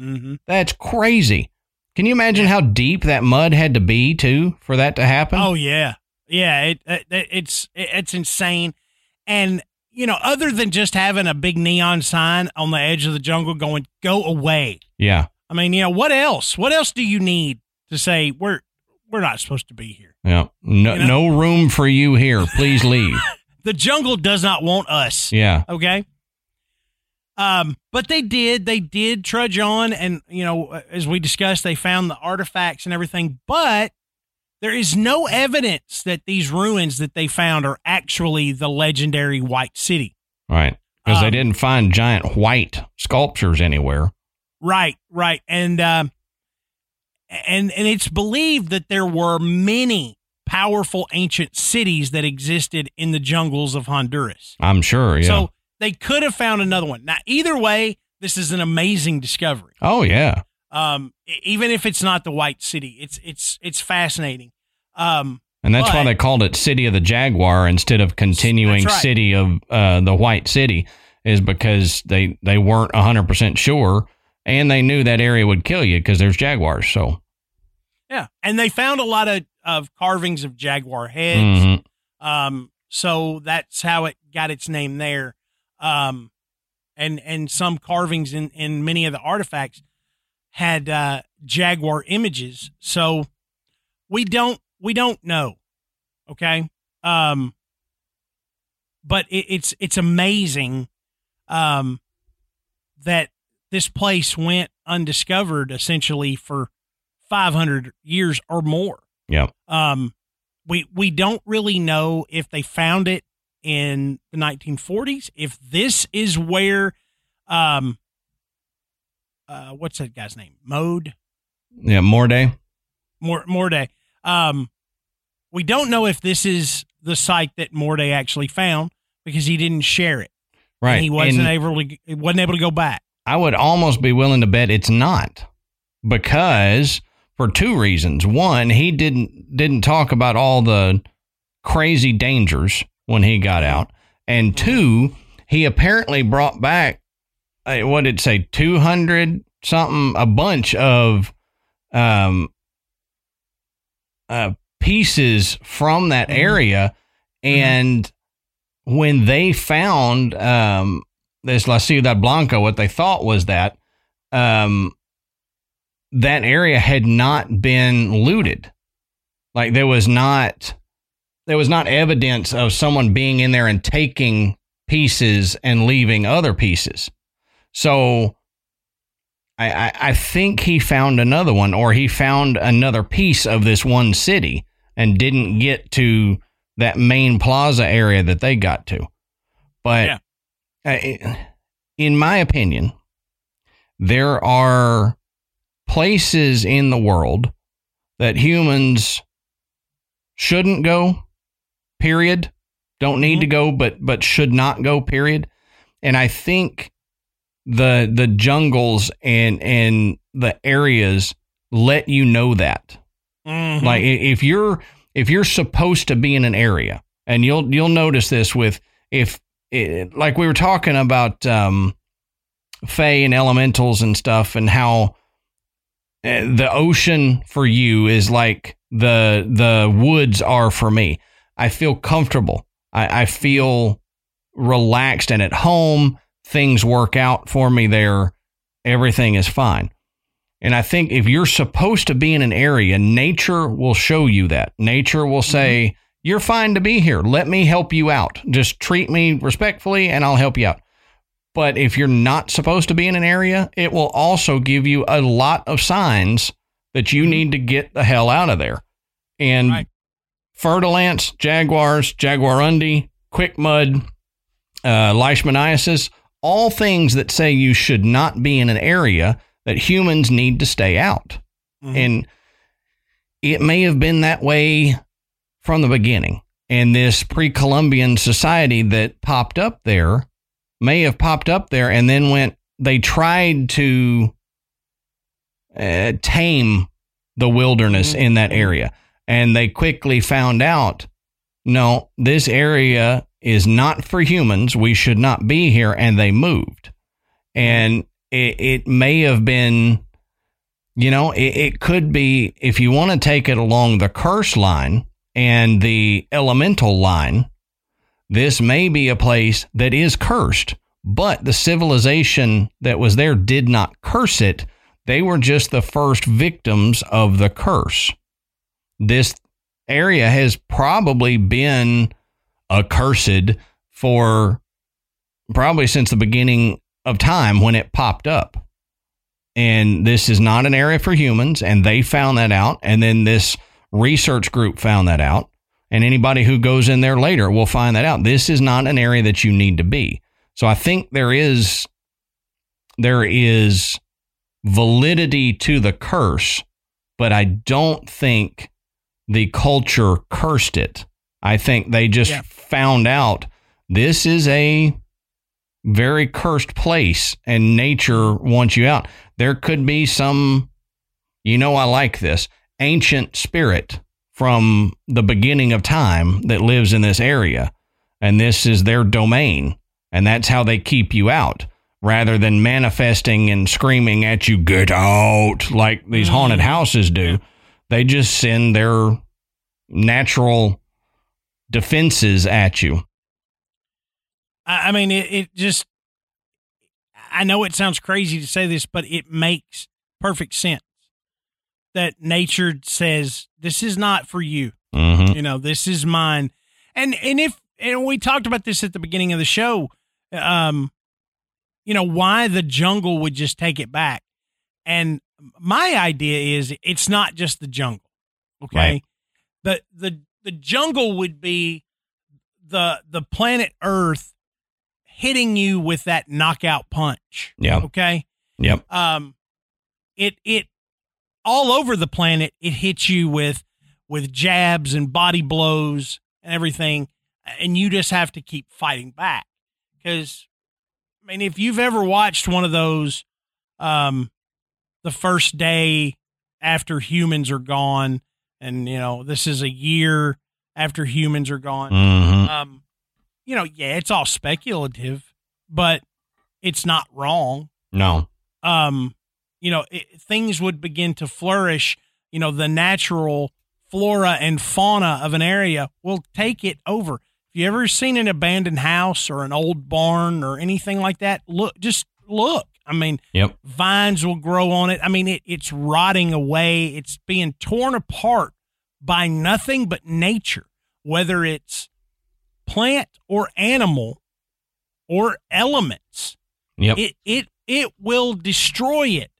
Mm-hmm. That's crazy. Can you imagine how deep that mud had to be too for that to happen? Oh yeah, yeah. It, it it's it's insane, and you know, other than just having a big neon sign on the edge of the jungle going "Go away." yeah, I mean, you know, what else? What else do you need to say we're we're not supposed to be here? yeah. No, You know? no room for you here. Please leave. The jungle does not want us. yeah, Okay. Um, but they did. They did trudge on, and you know, as we discussed, they found the artifacts and everything. But there is no evidence that these ruins that they found are actually the legendary White City. right. Because they Um, didn't find giant white sculptures anywhere. Right, right, and um, and and it's believed that there were many powerful ancient cities that existed in the jungles of Honduras. I'm sure. Yeah. So they could have found another one. Now, either way, this is an amazing discovery. oh yeah. Um, even if it's not the White City, it's it's it's fascinating. Um, And that's why they called it City of the Jaguar instead of continuing right. City of uh, the White City, is because they they weren't hundred percent sure, and they knew that area would kill you because there's jaguars. So yeah, and they found a lot of of carvings of jaguar heads. mhm. Um, so that's how it got its name there. Um, and and some carvings in in many of the artifacts had uh, jaguar images. So we don't we don't know. Okay. Um, but it, it's it's amazing um, that this place went undiscovered essentially for 500 years or more. Yeah. Um, we we don't really know if they found it in the 1940s. If this is where, um, uh, what's that guy's name? Mode yeah, Morde. Mor Morde. Um, we don't know if this is the site that Morde actually found because he didn't share it. Right. And he wasn't And able to. Wasn't able to go back. I would almost be willing to bet it's not because for two reasons. One, he didn't didn't talk about all the crazy dangers when he got out, and two, he apparently brought back what did it say two hundred something a bunch of um uh pieces from that Mhm. area and when they found um this La Ciudad Blanca, what they thought was that um, that area had not been looted. Like there was not there was not evidence of someone being in there and taking pieces and leaving other pieces. So I, I, I think he found another one or he found another piece of this one city and didn't get to that main plaza area that they got to. But Yeah. uh, in my opinion, there are places in the world that humans shouldn't go, period. Don't need to go, but but should not go, period. And I think the the jungles and and the areas let you know that. Mhm. Like if you're if you're supposed to be in an area, and you'll you'll notice this with if it, like we were talking about um, Fae and elementals and stuff, and how uh, the ocean for you is like the the woods are for me. I feel comfortable. I, I feel relaxed and at home. Things work out for me there. Everything is fine. And I think if you're supposed to be in an area, nature will show you that. Nature will say, mm-hmm. You're fine to be here. Let me help you out. Just treat me respectfully and I'll help you out. But if you're not supposed to be in an area, it will also give you a lot of signs that you mm-hmm. need to get the hell out of there. And right. fer-de-lance, jaguars, jaguarundi, quick mud, uh, leishmaniasis, all things that say you should not be in an area that humans need to stay out. Mm-hmm. And it may have been that way from the beginning. And this pre Columbian society that popped up there may have popped up there and then went, they tried to uh, tame the wilderness mm-hmm. in that area. And they quickly found out no, this area is not for humans. We should not be here. And they moved. And it, it may have been, you know, it, it could be, if you want to take it along the curse line and the elemental line, this may be a place that is cursed, but the civilization that was there did not curse it. They were just the first victims of the curse. This area has probably been accursed for probably since the beginning of time when it popped up. And this is not an area for humans. And they found that out. And then this research group found that out. And anybody who goes in there later will find that out. This is not an area that you need to be. So I think there is there is validity to the curse, but I don't think the culture cursed it. I think they just yeah. found out this is a very cursed place and nature wants you out. There could be some, you know, I like this ancient spirit from the beginning of time that lives in this area. And this is their domain. And that's how they keep you out rather than manifesting and screaming at you, get out, like these mm-hmm. haunted houses do. They just send their natural defenses at you. I mean, it, it just, I know it sounds crazy to say this, but it makes perfect sense that nature says, this is not for you. Mm-hmm. You know, this is mine. And, and if, and we talked about this at the beginning of the show, um, you know, why the jungle would just take it back. And my idea is it's not just the jungle. Okay. Right. The, the, the jungle would be the, the planet Earth hitting you with that knockout punch. Yeah. Okay. Yep. Um, it it all over the planet. It hits you with with jabs and body blows and everything, and you just have to keep fighting back. Because, I mean, if you've ever watched one of those, um, the first day after humans are gone, and you know this is a year after humans are gone. Mm-hmm. Um, you know, yeah, it's all speculative, but it's not wrong. No. Um, you know, it, things would begin to flourish. You know, the natural flora and fauna of an area will take it over. If you ever seen an abandoned house or an old barn or anything like that, look, just look. I mean, yep. vines will grow on it. I mean, it, it's rotting away. It's being torn apart by nothing but nature, whether it's plant or animal or elements. Yep. It it it will destroy it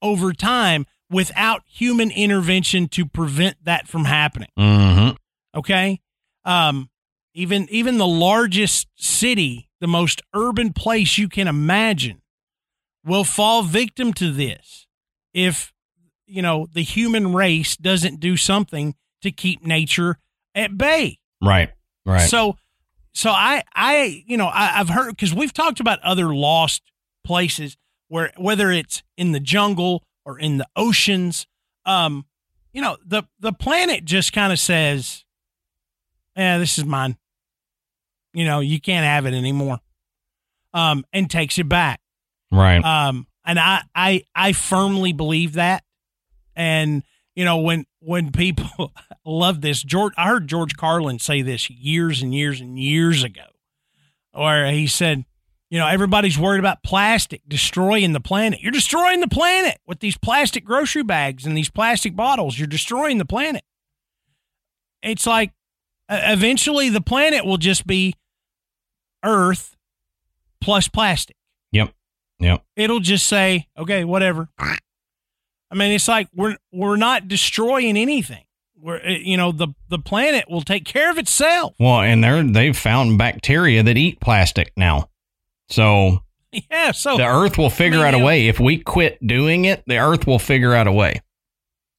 over time without human intervention to prevent that from happening. Mm-hmm. Okay? Um even even the largest city, the most urban place you can imagine will fall victim to this if you know the human race doesn't do something to keep nature at bay. Right. Right. So so I, I, you know, I, have heard because we've talked about other lost places where whether it's in the jungle or in the oceans, um, you know, the the planet just kind of says, "Yeah, this is mine." You know, you can't have it anymore, um, and takes it back. Right. Um, and I, I, I firmly believe that. And you know when when people love this, George, I heard George Carlin say this years and years and years ago, where he said, you know, everybody's worried about plastic destroying the planet. You're destroying the planet with these plastic grocery bags and these plastic bottles. You're destroying the planet. It's like uh, eventually the planet will just be Earth plus plastic. Yep. Yep. It'll just say, okay, whatever. I mean, it's like we're we're not destroying anything. We're uh, you know the the planet will take care of itself. Well, and they're they've found bacteria that eat plastic now. So Yeah, so the earth will figure mean, out a way. If we quit doing it, the earth will figure out a way.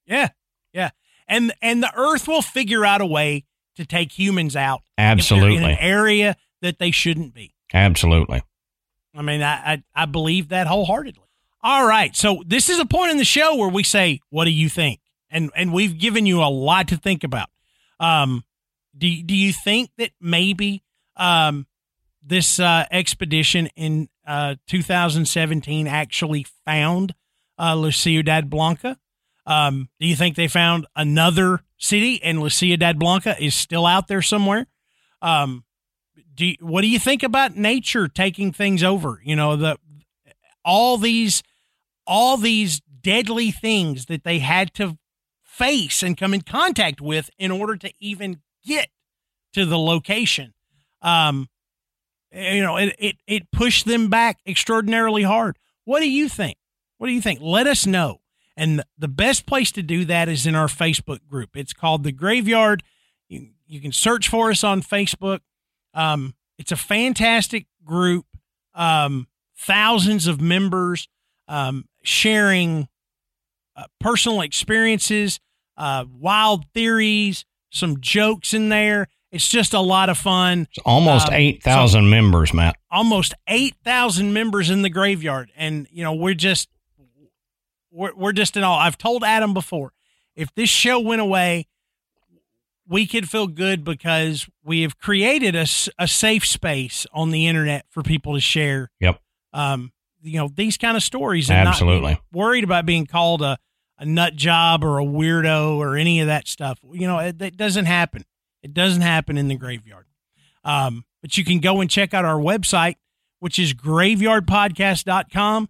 yeah, yeah, and and the Earth will figure out a way to take humans out if in Absolutely. an area that they shouldn't be. Absolutely. I mean, I, I I believe that wholeheartedly. All right, so this is a point in the show where we say, "What do you think?" and and we've given you a lot to think about. Um, do do you think that maybe um this uh, expedition in uh 2017 actually found uh, La Blanca? Um, do you think they found another city and La Ciudad Blanca is still out there somewhere? Um, do you, what do you think about nature taking things over? You know, the all these all these deadly things that they had to face and come in contact with in order to even get to the location. Um, you know, it, it it pushed them back extraordinarily hard. What do you think? What do you think? Let us know. And the best place to do that is in our Facebook group. It's called the Graveyard. You, you can search for us on Facebook. Um, it's a fantastic group. Um, thousands of members um, sharing uh, personal experiences, uh, wild theories, some jokes in there. It's just a lot of fun. It's almost Um, 8,000 members, Matt. Almost 8,000 members in the graveyard. And, you know, we're just, we're, we're just in all. I've told Adam before, if this show went away, we could feel good because we have created a, a safe space on the internet for people to share. Yep. Um, you know, these kind of stories and Absolutely. be worried about being called a, a nut job or a weirdo or any of that stuff. You know, it, it doesn't happen. It doesn't happen in the graveyard. Um, but you can go and check out our website, which is graveyardpodcast.com.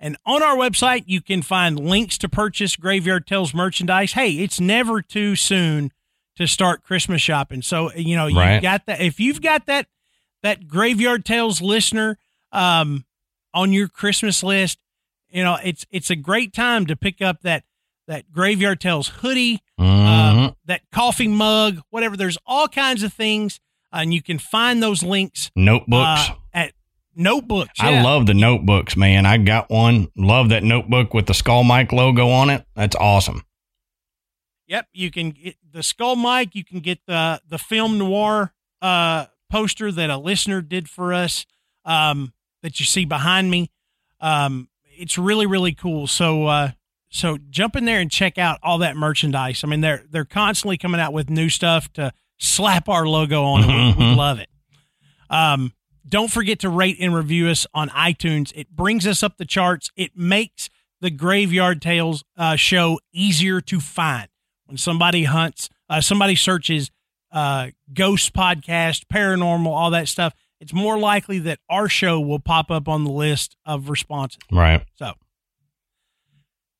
And on our website, you can find links to purchase Graveyard Tales merchandise. Hey, it's never too soon to start Christmas shopping. So, you know, you Right. got that. If you've got that, that Graveyard Tales listener, um, on your Christmas list, you know, it's, it's a great time to pick up that, that Graveyard Tales hoodie, Mhm. uh, that coffee mug, whatever. There's all kinds of things, uh, and you can find those links Notebooks. uh, at notebooks. I love the notebooks, man. I got one. Love that notebook with the Skull Mic logo on it. That's awesome. Yep, you can get the skull mic. You can get the the film noir uh, poster that a listener did for us um, that you see behind me. Um, it's really really cool. So uh, so jump in there and check out all that merchandise. I mean they're they're constantly coming out with new stuff to slap our logo on. it. We, we Mhm. love it. Um, don't forget to rate and review us on iTunes. It brings us up the charts. It makes the Graveyard Tales uh, show easier to find when somebody hunts, uh, somebody searches uh, ghost podcast, paranormal, all that stuff. It's more likely that our show will pop up on the list of responses. Right. So,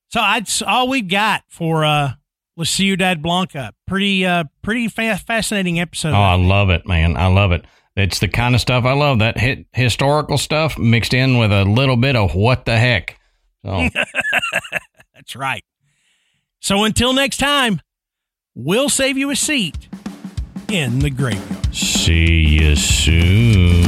so that's all we've got for uh, La Ciudad Blanca. Pretty, uh, pretty fa- fascinating episode. Oh, I love it, man. I love it. It's the kind of stuff I love. That hit historical stuff mixed in with a little bit of what the heck. So That's right. So until next time, we'll save you a seat in the graveyard. see you soon.